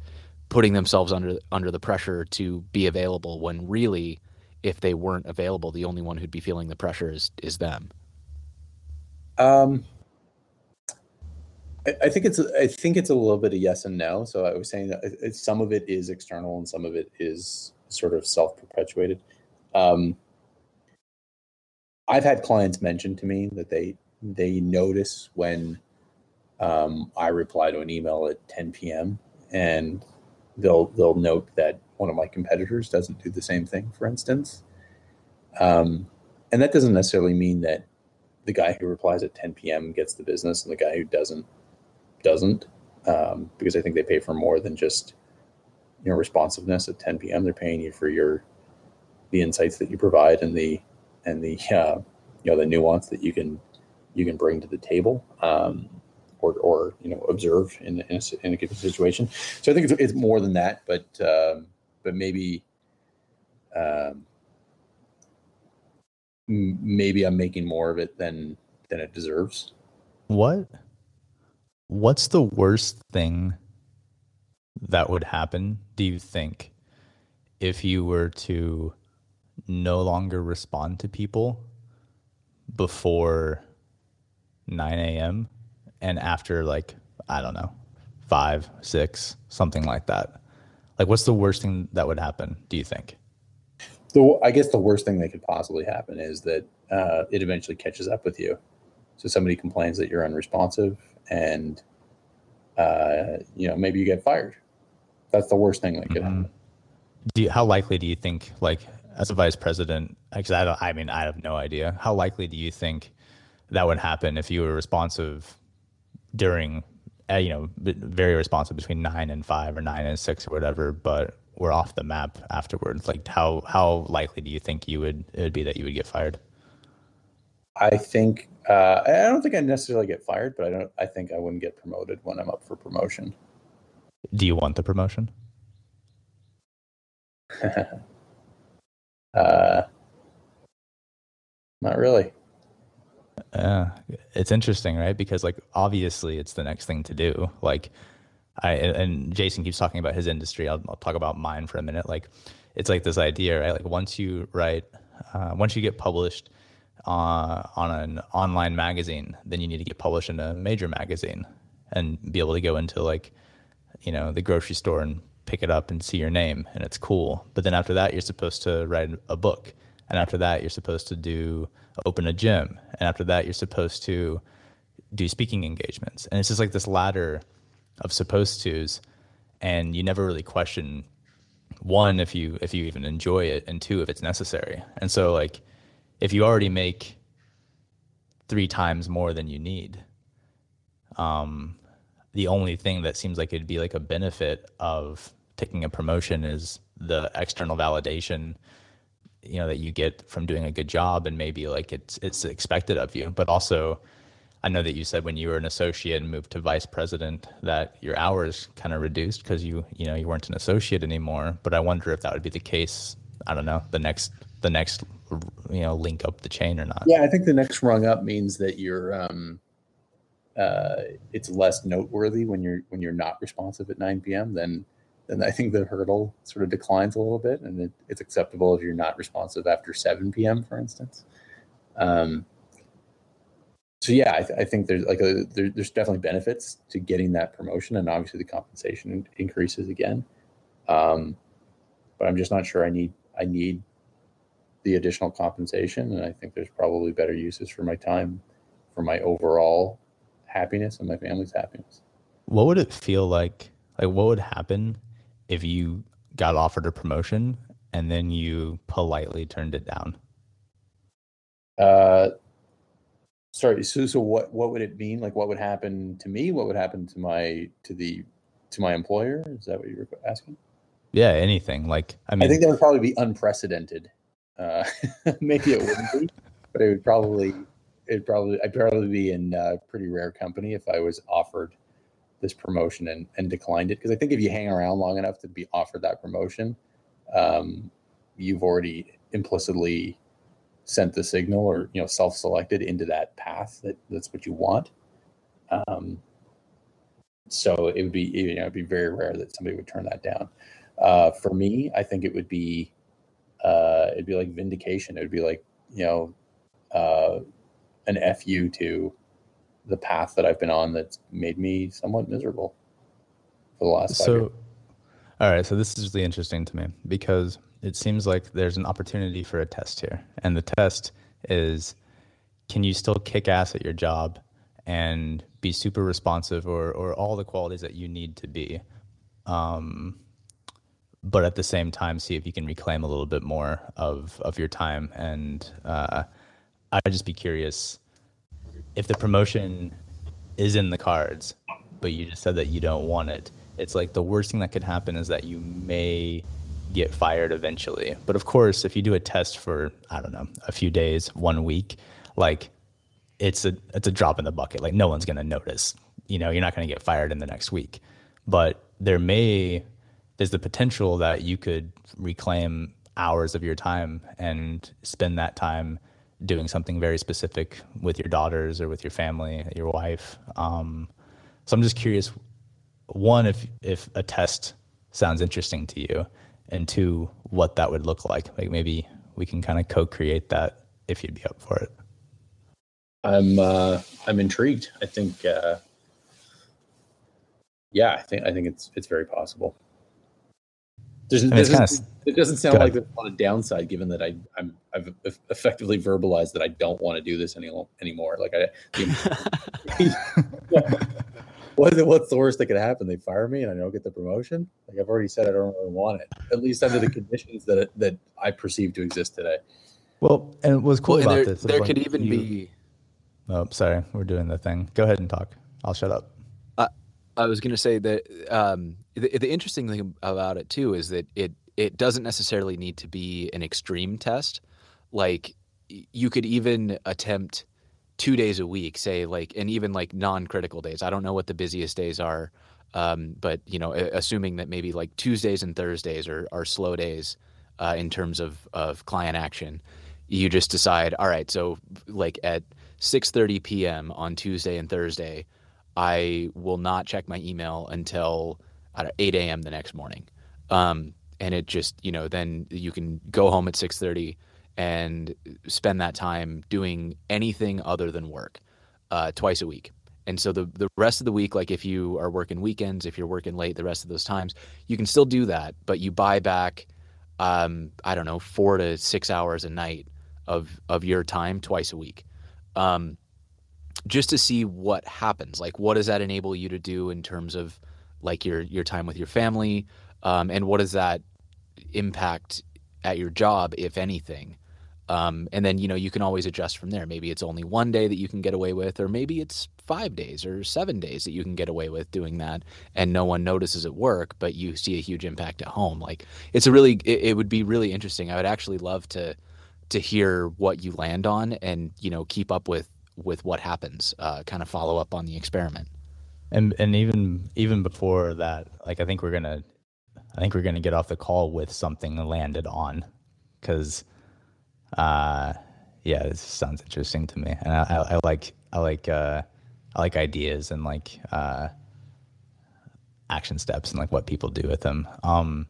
putting themselves under under the pressure to be available when really if they weren't available the only one who'd be feeling the pressure is is them um I think it's I think it's a little bit of yes and no. So I was saying that some of it is external and some of it is sort of self perpetuated. Um, I've had clients mention to me that they they notice when um, I reply to an email at 10 p.m. and they'll they'll note that one of my competitors doesn't do the same thing, for instance. Um, and that doesn't necessarily mean that the guy who replies at 10 p.m. gets the business and the guy who doesn't doesn't, um, because I think they pay for more than just you know responsiveness at 10 p.m. They're paying you for your the insights that you provide and the and the uh, you know the nuance that you can you can bring to the table um, or or you know observe in in a, in a given situation. So I think it's, it's more than that, but um, but maybe. Um, maybe I'm making more of it than than it deserves. What what's the worst thing that would happen, do you think, if you were to no longer respond to people before 9 a.m. and after, like, I don't know, five, six, something like that? Like, what's the worst thing that would happen, do you think? The, I guess the worst thing that could possibly happen is that uh, it eventually catches up with you. So somebody complains that you're unresponsive and uh, you know maybe you get fired. That's the worst thing that could mm-hmm. happen. Do you, how likely do you think, like as a vice president? Because I don't. I mean, I have no idea. How likely do you think that would happen if you were responsive during, uh, you know, very responsive between nine and five or nine and six or whatever, but we're off the map afterwards? Like, how how likely do you think you would it would be that you would get fired? I think uh, I don't think I necessarily get fired, but I don't. I think I wouldn't get promoted when I'm up for promotion. Do you want the promotion? uh, not really. Yeah, it's interesting, right? Because like obviously it's the next thing to do. Like I and Jason keeps talking about his industry. I'll, I'll talk about mine for a minute. Like it's like this idea, right? Like once you write, uh, once you get published uh, on an online magazine, then you need to get published in a major magazine and be able to go into like, you know, the grocery store and pick it up and see your name and it's cool. But then after that, you're supposed to write a book. And after that, you're supposed to do open a gym. And after that, you're supposed to do speaking engagements. And it's just like this ladder of supposed tos. And you never really question one, if you, if you even enjoy it and two, if it's necessary. And so like, if you already make three times more than you need, um, the only thing that seems like it'd be like a benefit of taking a promotion is the external validation you know that you get from doing a good job and maybe like it's it's expected of you but also i know that you said when you were an associate and moved to vice president that your hours kind of reduced because you you know you weren't an associate anymore but i wonder if that would be the case i don't know the next the next you know link up the chain or not. Yeah, I think the next rung up means that you're um, uh, it's less noteworthy when you're when you're not responsive at 9 p.m. than then I think the hurdle sort of declines a little bit, and it, it's acceptable if you're not responsive after 7 p.m., for instance. Um, so yeah, I, th- I, think there's like a, there, there's definitely benefits to getting that promotion, and obviously the compensation increases again. Um, but I'm just not sure I need I need the additional compensation, and I think there's probably better uses for my time, for my overall happiness and my family's happiness. What would it feel like? Like, what would happen if you got offered a promotion and then you politely turned it down? Uh, sorry. So, so what? What would it mean? Like, what would happen to me? What would happen to my to the to my employer? Is that what you were asking? Yeah, anything. Like, I mean, I think that would probably be unprecedented. Uh, maybe it wouldn't be, but it would probably it'd probably I'd probably be in uh, pretty rare company if I was offered this promotion and, and declined it because I think if you hang around long enough to be offered that promotion, um, you've already implicitly sent the signal or you know self-selected into that path that that's what you want. Um, so it would be you know it'd be very rare that somebody would turn that down. Uh, for me, I think it would be uh, it'd be like vindication. It would be like you know uh, an fu to the path that I've been on that's made me somewhat miserable for the last. So, all right. So this is really interesting to me because it seems like there's an opportunity for a test here, and the test is, can you still kick ass at your job and be super responsive or or all the qualities that you need to be, um, but at the same time see if you can reclaim a little bit more of of your time and. Uh, I'd just be curious if the promotion is in the cards, but you just said that you don't want it. It's like the worst thing that could happen is that you may get fired eventually. But of course, if you do a test for I don't know a few days, one week, like it's a it's a drop in the bucket. Like no one's gonna notice. You know, you're not gonna get fired in the next week. But there may there's the potential that you could reclaim hours of your time and spend that time doing something very specific with your daughters or with your family, your wife. Um, so I'm just curious, one, if if a test sounds interesting to you, and two, what that would look like. Like maybe we can kind of co-create that if you'd be up for it. I'm uh, I'm intrigued. I think, uh, yeah, I think I think it's it's very possible. There's, there's kind of, it doesn't sound like there's a lot of downside, given that I I'm I've effectively verbalized that I don't want to do this any anymore. Like I, what, what's the worst that could happen? They fire me and I don't get the promotion. Like I've already said, I don't really want it. At least under the conditions that that I perceive to exist today. Well, and what's cool well, about there, this, there could even you, be. Oh, sorry, we're doing the thing. Go ahead and talk. I'll shut up. I was going to say that um, the, the interesting thing about it too is that it it doesn't necessarily need to be an extreme test. Like you could even attempt two days a week, say like, and even like non-critical days. I don't know what the busiest days are, um, but you know, assuming that maybe like Tuesdays and Thursdays are, are slow days uh, in terms of of client action. You just decide, all right, so like at 6:30 p.m. on Tuesday and Thursday, I will not check my email until at 8 a.m. the next morning. Um, and it just, you know, then you can go home at 6:30 and spend that time doing anything other than work uh, twice a week. And so the the rest of the week, like if you are working weekends, if you're working late, the rest of those times, you can still do that, but you buy back, um, I don't know, four to six hours a night of of your time twice a week. Um, just to see what happens. Like, what does that enable you to do in terms of like your your time with your family, um, and what does that impact at your job, if anything? Um, and then you know you can always adjust from there. Maybe it's only one day that you can get away with, or maybe it's five days or seven days that you can get away with doing that, and no one notices at work, but you see a huge impact at home. Like it's a really, it, it would be really interesting. I would actually love to to hear what you land on, and you know keep up with with what happens, uh, kind of follow up on the experiment. And and even even before that, like I think we're gonna, I think we're gonna get off the call with something landed on, because, uh, yeah, this sounds interesting to me, and I, I, I like I like uh, I like ideas and like uh, action steps and like what people do with them. Um,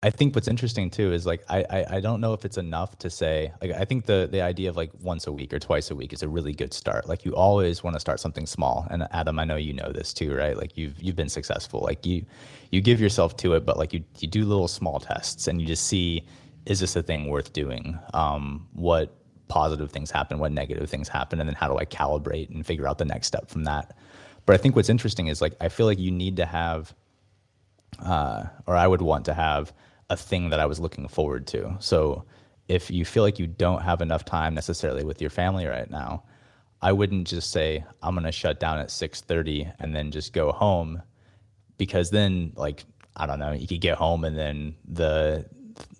I think what's interesting too is like I, I, I don't know if it's enough to say like I think the the idea of like once a week or twice a week is a really good start. Like you always want to start something small. And Adam, I know you know this too, right? Like you've you've been successful. Like you you give yourself to it, but like you you do little small tests and you just see is this a thing worth doing? Um, what positive things happen, what negative things happen, and then how do I calibrate and figure out the next step from that? But I think what's interesting is like I feel like you need to have uh, or I would want to have a thing that I was looking forward to. So if you feel like you don't have enough time necessarily with your family right now, I wouldn't just say I'm going to shut down at 6:30 and then just go home because then like I don't know, you could get home and then the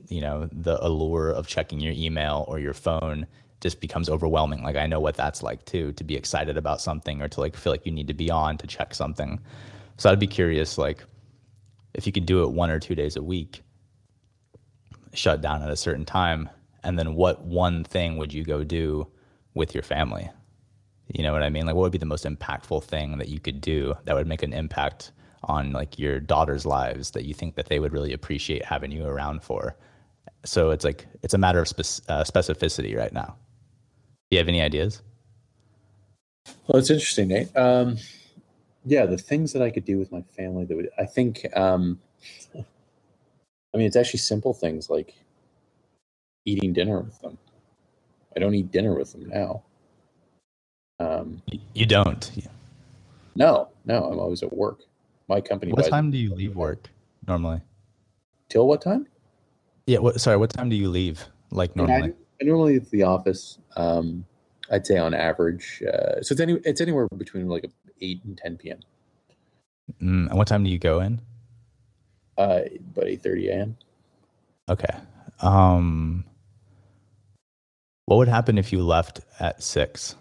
you know, the allure of checking your email or your phone just becomes overwhelming. Like I know what that's like too to be excited about something or to like feel like you need to be on to check something. So I'd be curious like if you could do it one or two days a week shut down at a certain time and then what one thing would you go do with your family? You know what i mean? Like what would be the most impactful thing that you could do that would make an impact on like your daughter's lives that you think that they would really appreciate having you around for? So it's like it's a matter of spe- uh, specificity right now. Do you have any ideas? Well it's interesting nate. Um, yeah the things that i could do with my family that would i think um, I mean, it's actually simple things like eating dinner with them. I don't eat dinner with them now. Um, you don't? No, no. I'm always at work. My company. What time do you leave work normally? Till what time? Yeah. What? Sorry. What time do you leave? Like normally? I, I normally leave the office. Um, I'd say on average. Uh, so it's any it's anywhere between like eight and ten p.m. Mm, and what time do you go in? Uh, eight thirty a.m. Okay. Um, what would happen if you left at six?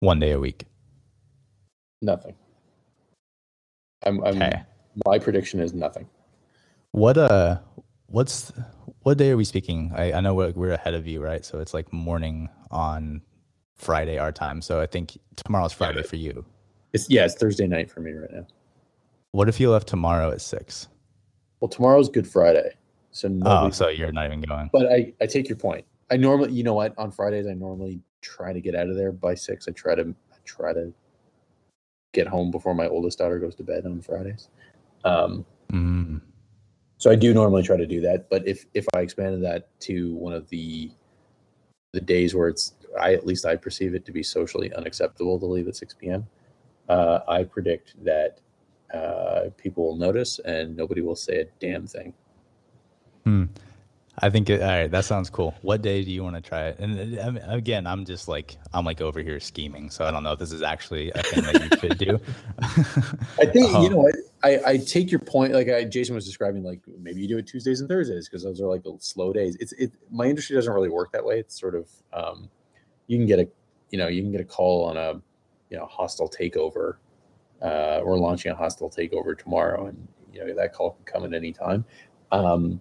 One day a week. Nothing. I'm. I'm okay. My prediction is nothing. What uh, what's what day are we speaking? I, I know we're, we're ahead of you, right? So it's like morning on Friday our time. So I think tomorrow's Friday for you. It's yeah, it's Thursday night for me right now. What if you left tomorrow at six? Well, tomorrow's Good Friday, so oh, so you're not even going. But I, I take your point. I normally, you know what, on Fridays I normally try to get out of there by six. I try to I try to get home before my oldest daughter goes to bed on Fridays. Um, mm. So I do normally try to do that. But if if I expanded that to one of the the days where it's I at least I perceive it to be socially unacceptable to leave at six p.m. Uh, I predict that uh, people will notice and nobody will say a damn thing. Hmm. I think it, all right. That sounds cool. What day do you want to try it? And uh, again, I'm just like I'm like over here scheming, so I don't know if this is actually a thing that you could do. I think um, you know I, I take your point. Like I, Jason was describing, like maybe you do it Tuesdays and Thursdays because those are like the slow days. It's it. My industry doesn't really work that way. It's sort of um, you can get a you know you can get a call on a you know hostile takeover uh, we're launching a hostile takeover tomorrow, and you know that call can come at any time. Um,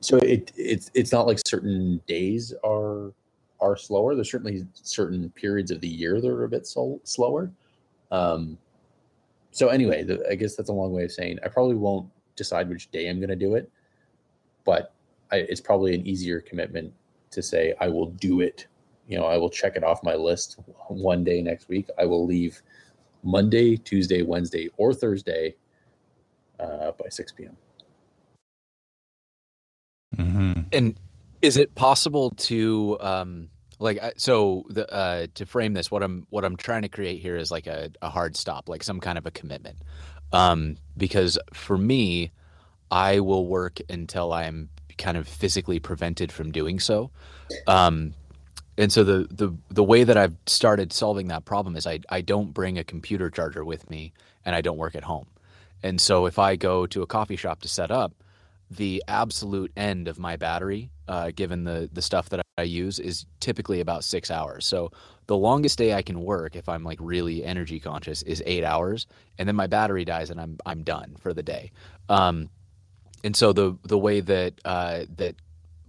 so it it's it's not like certain days are are slower. There's certainly certain periods of the year that are a bit slower. Um, so anyway, the, I guess that's a long way of saying I probably won't decide which day I'm going to do it, but I, it's probably an easier commitment to say I will do it. You know, I will check it off my list one day next week. I will leave Monday, Tuesday, Wednesday, or Thursday uh, by 6 p.m. Mm-hmm. And is it possible to um, like so the uh, to frame this? What I'm what I'm trying to create here is like a, a hard stop, like some kind of a commitment. Um, because for me, I will work until I'm kind of physically prevented from doing so. Um, and so the the the way that I've started solving that problem is I I don't bring a computer charger with me and I don't work at home. And so if I go to a coffee shop to set up, the absolute end of my battery, uh, given the the stuff that I use, is typically about six hours. So the longest day I can work, if I'm like really energy conscious, is eight hours, and then my battery dies and I'm I'm done for the day. Um, and so the the way that uh, that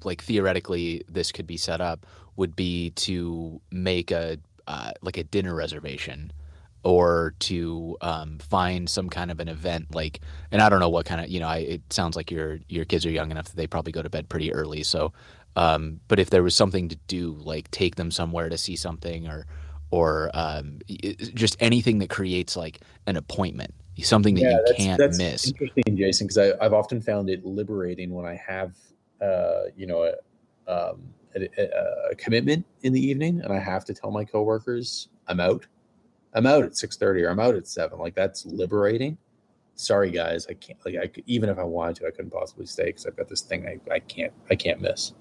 like theoretically this could be set up would be to make a uh, like a dinner reservation or to um, find some kind of an event like and i don't know what kind of you know I, it sounds like your your kids are young enough that they probably go to bed pretty early so um, but if there was something to do like take them somewhere to see something or or um, just anything that creates like an appointment something that yeah, you that's, can't that's miss. interesting jason because i've often found it liberating when i have uh, you know a, um, a, a, commitment in the evening and i have to tell my coworkers i'm out I'm out at 6:30 or I'm out at 7. Like that's liberating. Sorry guys, I can't like I could, even if I wanted to, I couldn't possibly stay cuz I've got this thing I, I can't I can't miss.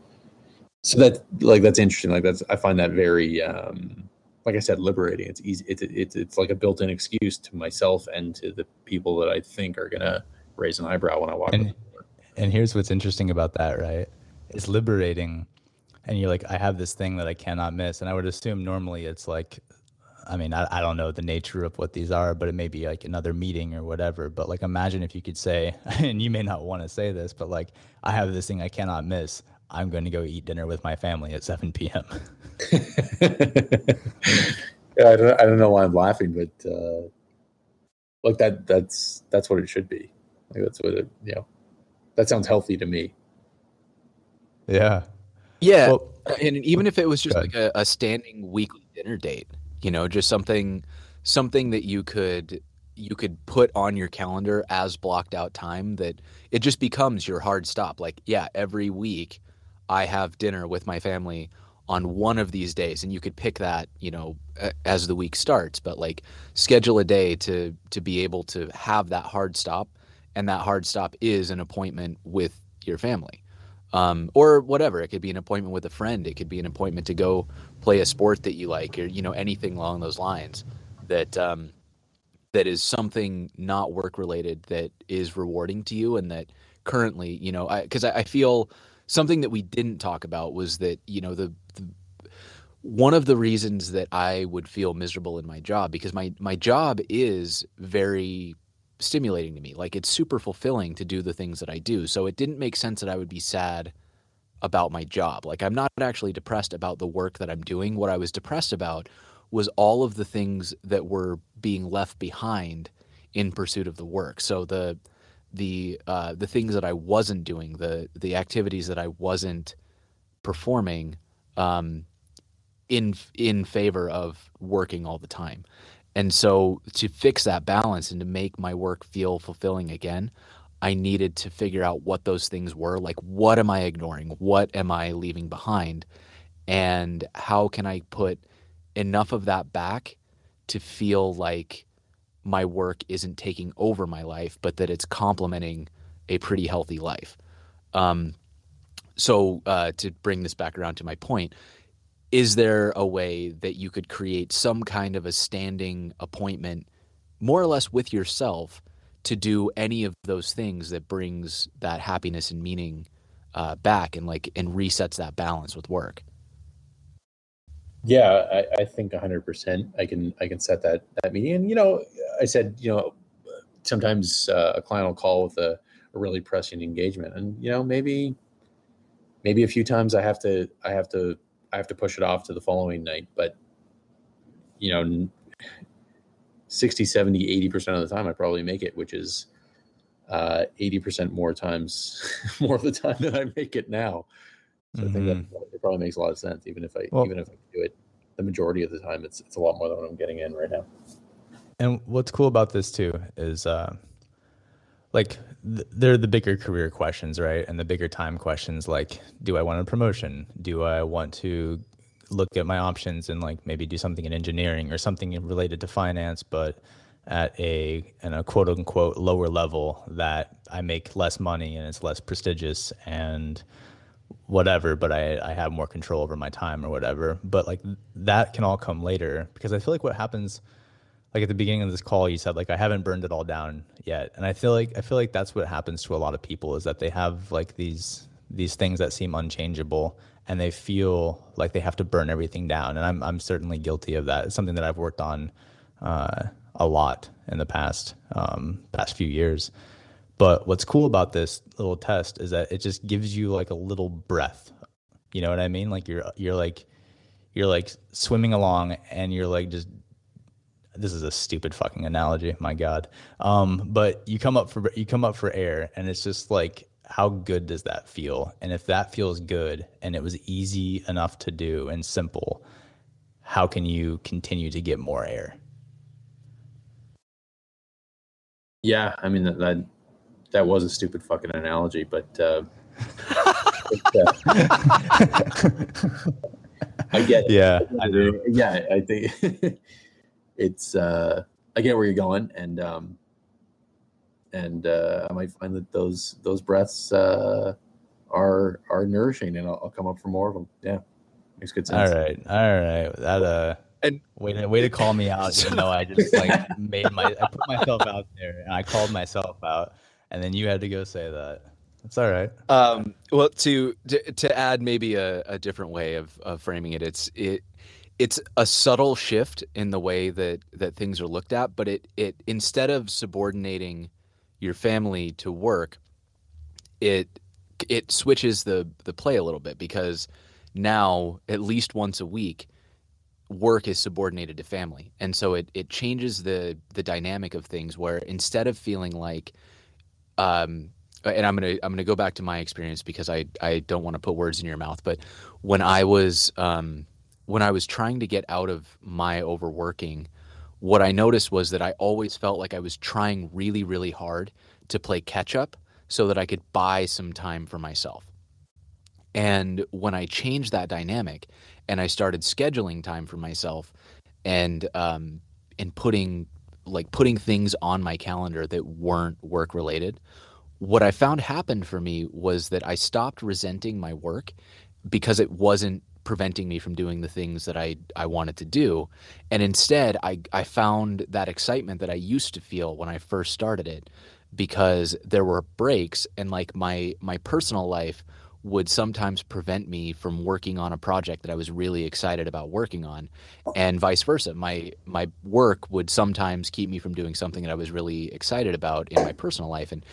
So that like that's interesting. Like that's I find that very um like I said liberating. It's easy it's it's it's like a built-in excuse to myself and to the people that I think are going to raise an eyebrow when I walk and, and here's what's interesting about that, right? It's liberating and you're like, I have this thing that I cannot miss. And I would assume normally it's like I mean, I, I don't know the nature of what these are, but it may be like another meeting or whatever. But like, imagine if you could say, and you may not want to say this, but like, I have this thing I cannot miss. I'm going to go eat dinner with my family at 7 p.m. yeah, I don't, I don't know why I'm laughing, but uh, like that, that's that's what it should be. Like that's what it, you know, that sounds healthy to me. Yeah. Yeah. Well, uh, and even if it was just like a, a standing weekly dinner date, you know just something something that you could you could put on your calendar as blocked out time that it just becomes your hard stop like yeah every week i have dinner with my family on one of these days and you could pick that you know as the week starts but like schedule a day to to be able to have that hard stop and that hard stop is an appointment with your family um, or whatever. It could be an appointment with a friend. It could be an appointment to go play a sport that you like, or you know anything along those lines. That um, that is something not work related that is rewarding to you, and that currently, you know, because I, I, I, feel something that we didn't talk about was that you know the, the one of the reasons that I would feel miserable in my job because my my job is very stimulating to me. Like it's super fulfilling to do the things that I do. So it didn't make sense that I would be sad about my job. Like I'm not actually depressed about the work that I'm doing. What I was depressed about was all of the things that were being left behind in pursuit of the work. So the the uh, the things that I wasn't doing, the the activities that I wasn't performing um, in in favor of working all the time. And so to fix that balance and to make my work feel fulfilling again, I needed to figure out what those things were. Like, what am I ignoring? What am I leaving behind? And how can I put enough of that back to feel like my work isn't taking over my life, but that it's complementing a pretty healthy life? Um, so, uh, to bring this back around to my point, is there a way that you could create some kind of a standing appointment more or less with yourself to do any of those things that brings that happiness and meaning uh, back and like and resets that balance with work? Yeah i, I think 100% i can i can set that that meeting and you know i said you know sometimes uh, a client will call with a, a really pressing engagement. And you know maybe maybe a few times i have to i have to I have to push it off to the following night. But, you know, 60, 70, 80% of the time, I probably make it, which is uh, 80% more times, more of the time than I make it now. So mm-hmm. I think that mm-hmm. it probably makes a lot of sense, even if I, well, even if I do it the majority of the time, it's, it's a lot more than what I'm getting in right now. And what's cool about this too is, uh, like th- they're the bigger career questions, right? And the bigger time questions like do I want a promotion? Do I want to look at my options and like maybe do something in engineering or something related to finance but at a in a quote unquote lower level that I make less money and it's less prestigious and whatever, but I, I have more control over my time or whatever. But like that can all come later because I feel like what happens like at the beginning of this call you said like i haven't burned it all down yet. And i feel like i feel like that's what happens to a lot of people is that they have like these these things that seem unchangeable and they feel like they have to burn everything down. And i'm, I'm certainly guilty of that. It's something that i've worked on uh, a lot in the past um, past few years. But what's cool about this little test is that it just gives you like a little breath. You know what i mean? Like you're you're like you're like swimming along and you're like just this is a stupid fucking analogy, my god. Um, but you come up for you come up for air, and it's just like, how good does that feel? And if that feels good, and it was easy enough to do and simple, how can you continue to get more air? Yeah, I mean that that, that was a stupid fucking analogy, but. Uh, I get it. Yeah, I do. Yeah, I think it's. Uh, I get where you're going, and um, and uh, I might find that those those breaths uh, are are nourishing, and I'll, I'll come up for more of them. Yeah, makes good sense. All right, all right. That uh, And- way to way to call me out. Even though I just like made my, I put myself out there, and I called myself out, and then you had to go say that. It's all right. Um, well, to, to to add maybe a, a different way of, of framing it, it's it it's a subtle shift in the way that that things are looked at, but it it instead of subordinating your family to work, it it switches the the play a little bit because now at least once a week work is subordinated to family. And so it it changes the the dynamic of things where instead of feeling like um and I'm gonna I'm gonna go back to my experience because I I don't want to put words in your mouth, but when I was um, when I was trying to get out of my overworking, what I noticed was that I always felt like I was trying really really hard to play catch up so that I could buy some time for myself. And when I changed that dynamic and I started scheduling time for myself and um, and putting like putting things on my calendar that weren't work related what I found happened for me was that I stopped resenting my work because it wasn't preventing me from doing the things that I, I wanted to do. And instead, I, I found that excitement that I used to feel when I first started it because there were breaks and like my my personal life would sometimes prevent me from working on a project that I was really excited about working on and vice versa my my work would sometimes keep me from doing something that I was really excited about in my personal life and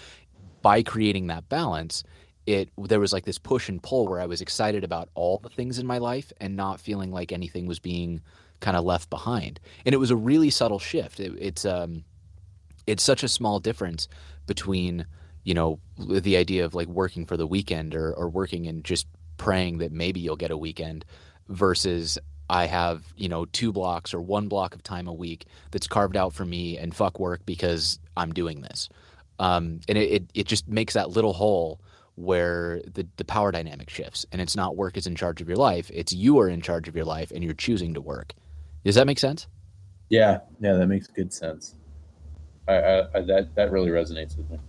by creating that balance it there was like this push and pull where I was excited about all the things in my life and not feeling like anything was being kind of left behind. And it was a really subtle shift. It, it's um it's such a small difference between you know the idea of like working for the weekend or, or working and just praying that maybe you'll get a weekend versus I have you know two blocks or one block of time a week that's carved out for me and fuck work because I'm doing this. Um, and it, it, it just makes that little hole where the, the power dynamic shifts and it's not work is in charge of your life it's you are in charge of your life and you're choosing to work does that make sense Yeah, yeah, that makes good sense. I, I, I that that really resonates with me.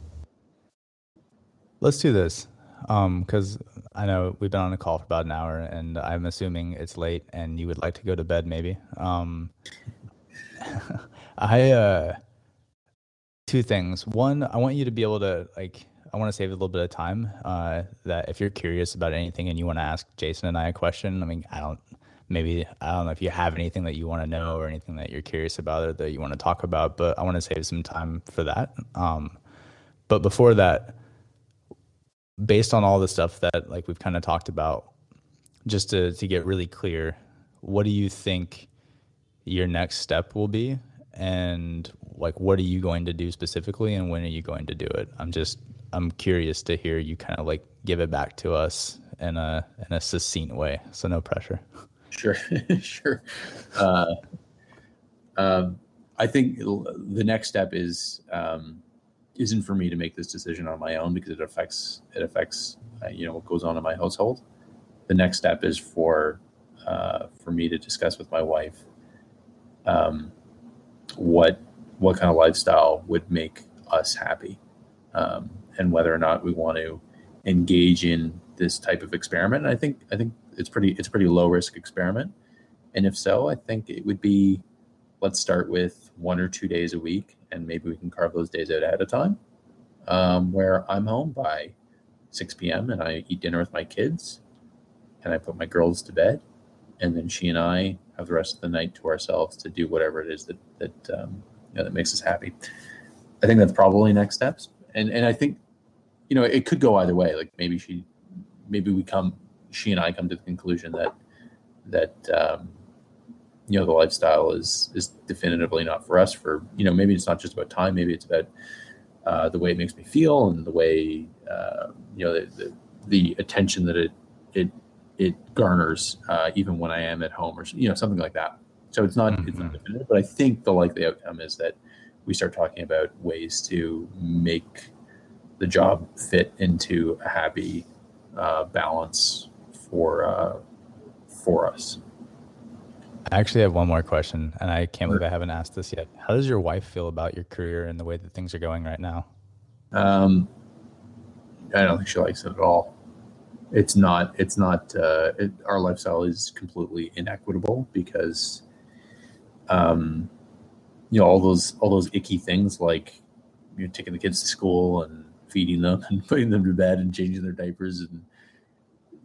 Let's do this. Um, because I know we've been on a call for about an hour, and I'm assuming it's late, and you would like to go to bed, maybe. Um, I uh, two things. One, I want you to be able to like. I want to save a little bit of time. Uh, that if you're curious about anything and you want to ask Jason and I a question, I mean, I don't. Maybe I don't know if you have anything that you want to know or anything that you're curious about or that you want to talk about, but I want to save some time for that. Um, but before that, based on all the stuff that like we've kind of talked about just to, to get really clear what do you think your next step will be and like what are you going to do specifically and when are you going to do it i'm just i'm curious to hear you kind of like give it back to us in a in a succinct way so no pressure Sure, sure. Uh, um, I think the next step is um, isn't for me to make this decision on my own because it affects it affects uh, you know what goes on in my household. The next step is for uh, for me to discuss with my wife um, what what kind of lifestyle would make us happy, um, and whether or not we want to engage in this type of experiment. And I think I think it's pretty it's a pretty low risk experiment, and if so, I think it would be let's start with one or two days a week, and maybe we can carve those days out ahead of time, um, where I'm home by 6 p.m. and I eat dinner with my kids, and I put my girls to bed, and then she and I have the rest of the night to ourselves to do whatever it is that that um, you know, that makes us happy. I think that's probably next steps, and and I think you know it could go either way. Like maybe she, maybe we come, she and I come to the conclusion that that um, you know the lifestyle is is definitively not for us. For you know maybe it's not just about time, maybe it's about uh, the way it makes me feel and the way uh, you know the, the, the attention that it it it garners uh, even when I am at home or you know something like that. So it's not mm-hmm. it's not mm-hmm. definitive, but I think the likely outcome is that we start talking about ways to make the job fit into a happy uh, balance for uh, for us. I actually have one more question, and I can't believe I haven't asked this yet. How does your wife feel about your career and the way that things are going right now? Um, I don't think she likes it at all. It's not. It's not. Uh, it, our lifestyle is completely inequitable because, um, you know, all those all those icky things like you know, taking the kids to school and feeding them and putting them to bed and changing their diapers and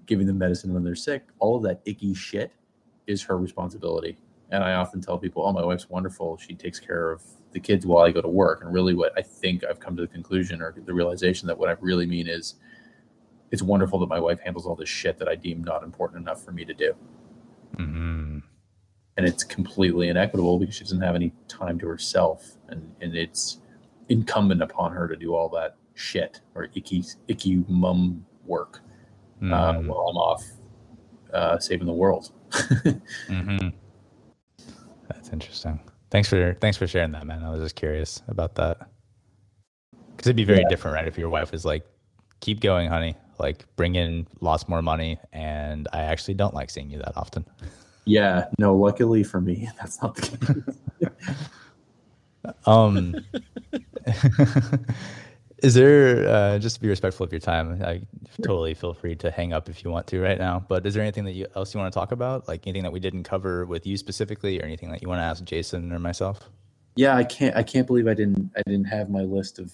giving them medicine when they're sick. All of that icky shit is her responsibility. And I often tell people, "Oh, my wife's wonderful. She takes care of the kids while I go to work." And really, what I think I've come to the conclusion or the realization that what I really mean is, it's wonderful that my wife handles all this shit that I deem not important enough for me to do. Mm-hmm. And it's completely inequitable because she doesn't have any time to herself, and and it's incumbent upon her to do all that shit or icky icky mum work mm-hmm. uh, while I'm off uh, saving the world. mm-hmm. That's interesting. Thanks for thanks for sharing that, man. I was just curious about that because it'd be very yeah. different, right? If your wife is like, "Keep going, honey. Like, bring in lots more money," and I actually don't like seeing you that often. Yeah, no. Luckily for me, that's not the case. um, is there uh, just to be respectful of your time? I totally feel free to hang up if you want to right now. But is there anything that you, else you want to talk about? Like anything that we didn't cover with you specifically, or anything that you want to ask Jason or myself? Yeah, I can't. I can't believe I didn't. I didn't have my list of,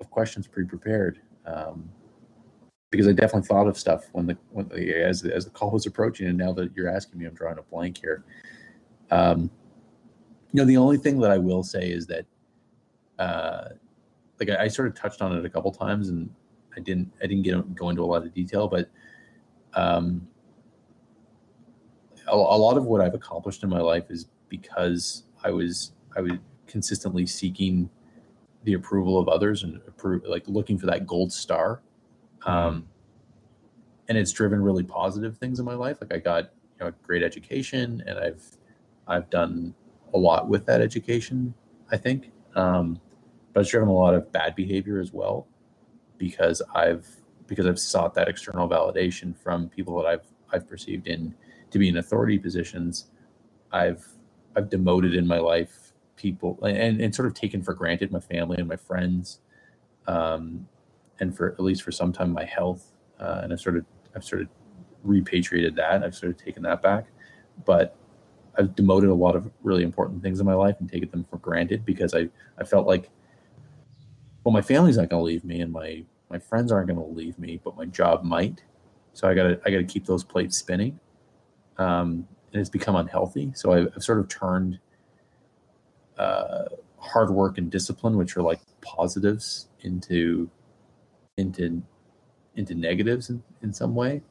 of questions pre-prepared. Um, because I definitely thought of stuff when the when the, as as the call was approaching, and now that you're asking me, I'm drawing a blank here. Um, you know, the only thing that I will say is that uh, like I, I, sort of touched on it a couple times and I didn't I didn't get go into a lot of detail, but um, a, a lot of what I've accomplished in my life is because I was I was consistently seeking the approval of others and approve, like looking for that gold star. Um, and it's driven really positive things in my life. Like I got you know a great education, and I've I've done a lot with that education. I think. Um, but it's driven a lot of bad behavior as well because I've because I've sought that external validation from people that I've I've perceived in to be in authority positions. I've I've demoted in my life people and, and sort of taken for granted my family and my friends, um, and for at least for some time my health. Uh, and I've sort of I've sort of repatriated that. I've sort of taken that back, but I've demoted a lot of really important things in my life and taken them for granted because I I felt like well, my family's not going to leave me, and my my friends aren't going to leave me, but my job might. So I got to I got to keep those plates spinning, um, and it's become unhealthy. So I've, I've sort of turned uh, hard work and discipline, which are like positives, into into into negatives in, in some way.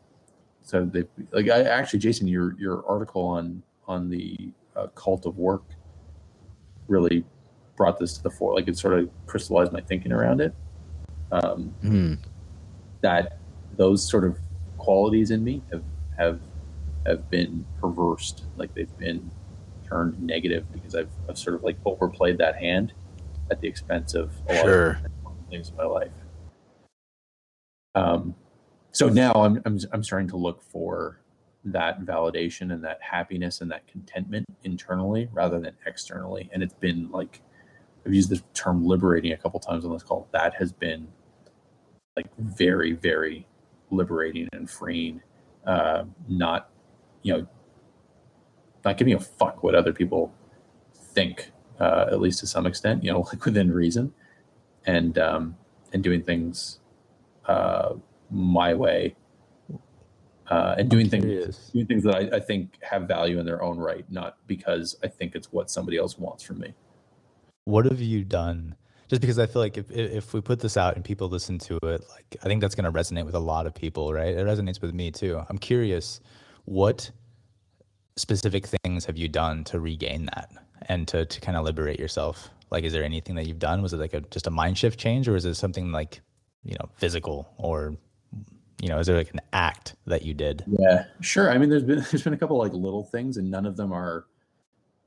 So they like I actually, Jason, your your article on on the uh, cult of work really brought this to the fore. Like it sort of crystallized my thinking around it. Um, mm. That those sort of qualities in me have have have been perversed. Like they've been turned negative because I've, I've sort of like overplayed that hand at the expense of a lot sure. of things in my life. Um, so now I'm, I'm I'm starting to look for that validation and that happiness and that contentment internally rather than externally. And it's been like I've used the term liberating a couple times on this call. That has been like very, very liberating and freeing. Uh, not, you know, not giving a fuck what other people think, uh, at least to some extent, you know, like within reason, and um, and doing things uh, my way, uh, and doing things doing things that I, I think have value in their own right, not because I think it's what somebody else wants from me what have you done? Just because I feel like if if we put this out and people listen to it, like I think that's going to resonate with a lot of people, right? It resonates with me too. I'm curious, what specific things have you done to regain that and to to kind of liberate yourself? Like, is there anything that you've done? Was it like a just a mind shift change, or is it something like you know physical, or you know, is there like an act that you did? Yeah, sure. I mean, there's been there's been a couple like little things, and none of them are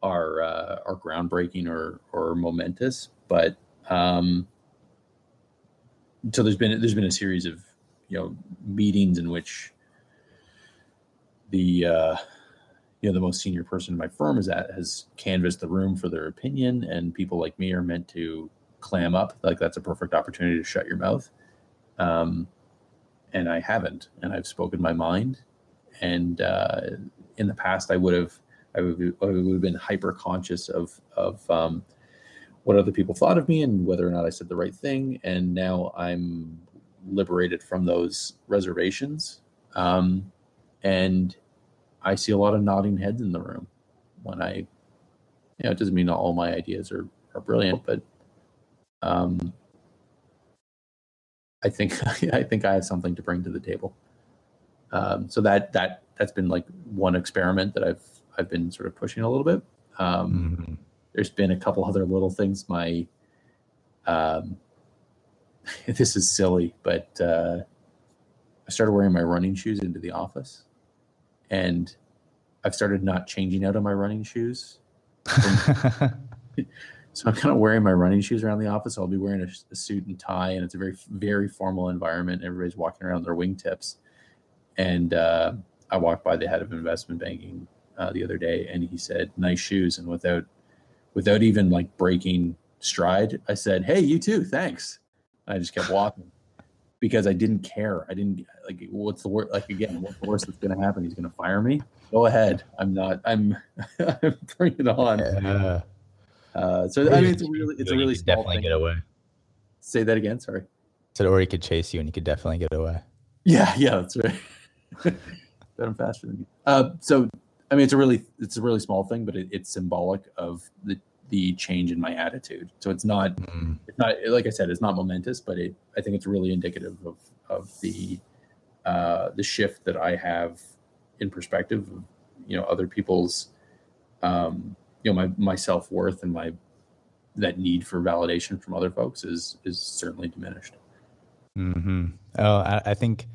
are uh, are groundbreaking or or momentous, but um, so there's been there's been a series of you know meetings in which the uh, you know the most senior person in my firm is at has canvassed the room for their opinion, and people like me are meant to clam up. Like that's a perfect opportunity to shut your mouth. Um, and I haven't, and I've spoken my mind. And uh, in the past, I would have, I would, I would have been hyper conscious of of um, what other people thought of me and whether or not I said the right thing. And now I'm liberated from those reservations. Um, and I see a lot of nodding heads in the room when I, you know, it doesn't mean all my ideas are, are brilliant, but um, I think I think I have something to bring to the table. Um, so that that that's been like one experiment that I've I've been sort of pushing a little bit. Um, mm-hmm. There's been a couple other little things. My um, this is silly, but uh, I started wearing my running shoes into the office, and I've started not changing out of my running shoes. So I'm kind of wearing my running shoes around the office. I'll be wearing a, a, suit and tie, and it's a very, very formal environment. Everybody's walking around their wingtips. And uh, I walked by the head of investment banking uh, the other day, and he said, "Nice shoes." And without, without even like breaking stride, I said, "Hey, you too, thanks." And I just kept walking because I didn't care. I didn't like what's the worst. Like again, what's the worst that's going to happen? He's going to fire me. Go ahead. I'm not. I'm. I'm bring it on. Yeah. Uh, so I mean, it's a really, it's a really definitely thing. get away. Say that again. Sorry. So, or he could chase you, and he could definitely get away. Yeah, yeah, that's right. but I'm faster than you. Uh, so, I mean, it's a really, it's a really small thing, but it, it's symbolic of the the change in my attitude. So it's not, mm. it's not like I said, it's not momentous, but it, I think it's really indicative of of the uh, the shift that I have in perspective of you know other people's um, you know my my self worth and my that need for validation from other folks is is certainly diminished. Hmm. Oh, I, I think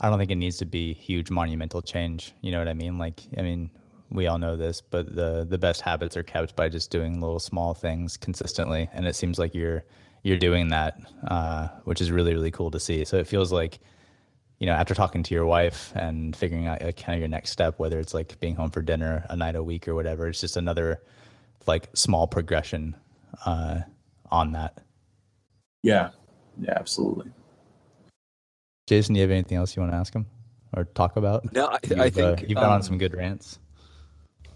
I don't think it needs to be huge monumental change. You know what I mean? Like, I mean, we all know this, but the the best habits are kept by just doing little small things consistently, and it seems like you're you're doing that, uh, which is really really cool to see. So it feels like, you know, after talking to your wife and figuring out like, kind of your next step, whether it's like being home for dinner a night a week or whatever, it's just another like small progression uh, on that. Yeah, yeah, absolutely. Jason, do you have anything else you want to ask him or talk about? No, I, I think uh, you've gone um, on some good rants.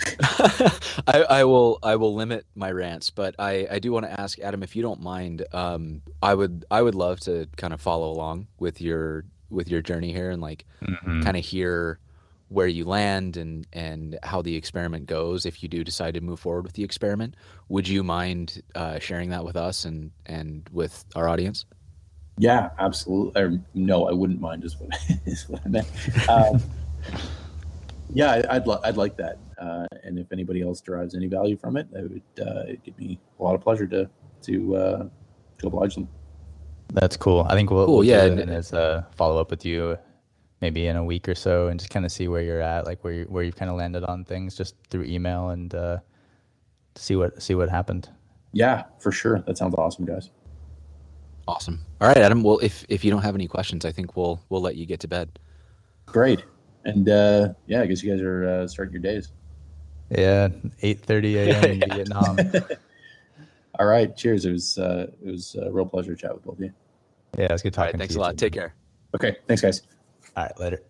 I, I, will I will limit my rants, but I, I do want to ask Adam if you don't mind. Um, I would I would love to kind of follow along with your with your journey here and like mm-hmm. kind of hear where you land and and how the experiment goes if you do decide to move forward with the experiment would you mind uh, sharing that with us and and with our audience yeah absolutely or, no i wouldn't mind is what, is what i meant um, yeah I, would li- I'd like that uh, and if anybody else derives any value from it it would uh, give me a lot of pleasure to to uh, to oblige them that's cool. I think we'll, cool, we'll yeah, do it as a follow up with you maybe in a week or so and just kind of see where you're at, like where you, where you've kind of landed on things just through email and uh, see what see what happened. Yeah, for sure. That sounds awesome, guys. Awesome. All right, Adam. Well, if if you don't have any questions, I think we'll we'll let you get to bed. Great. And uh, yeah, I guess you guys are uh, starting your days. Yeah, eight thirty a.m. in Vietnam. All right. Cheers. It was uh, it was a real pleasure to chat with both of you. Yeah, it's good talking. Right, thanks a lot. Take care. Okay. Thanks, guys. All right, later.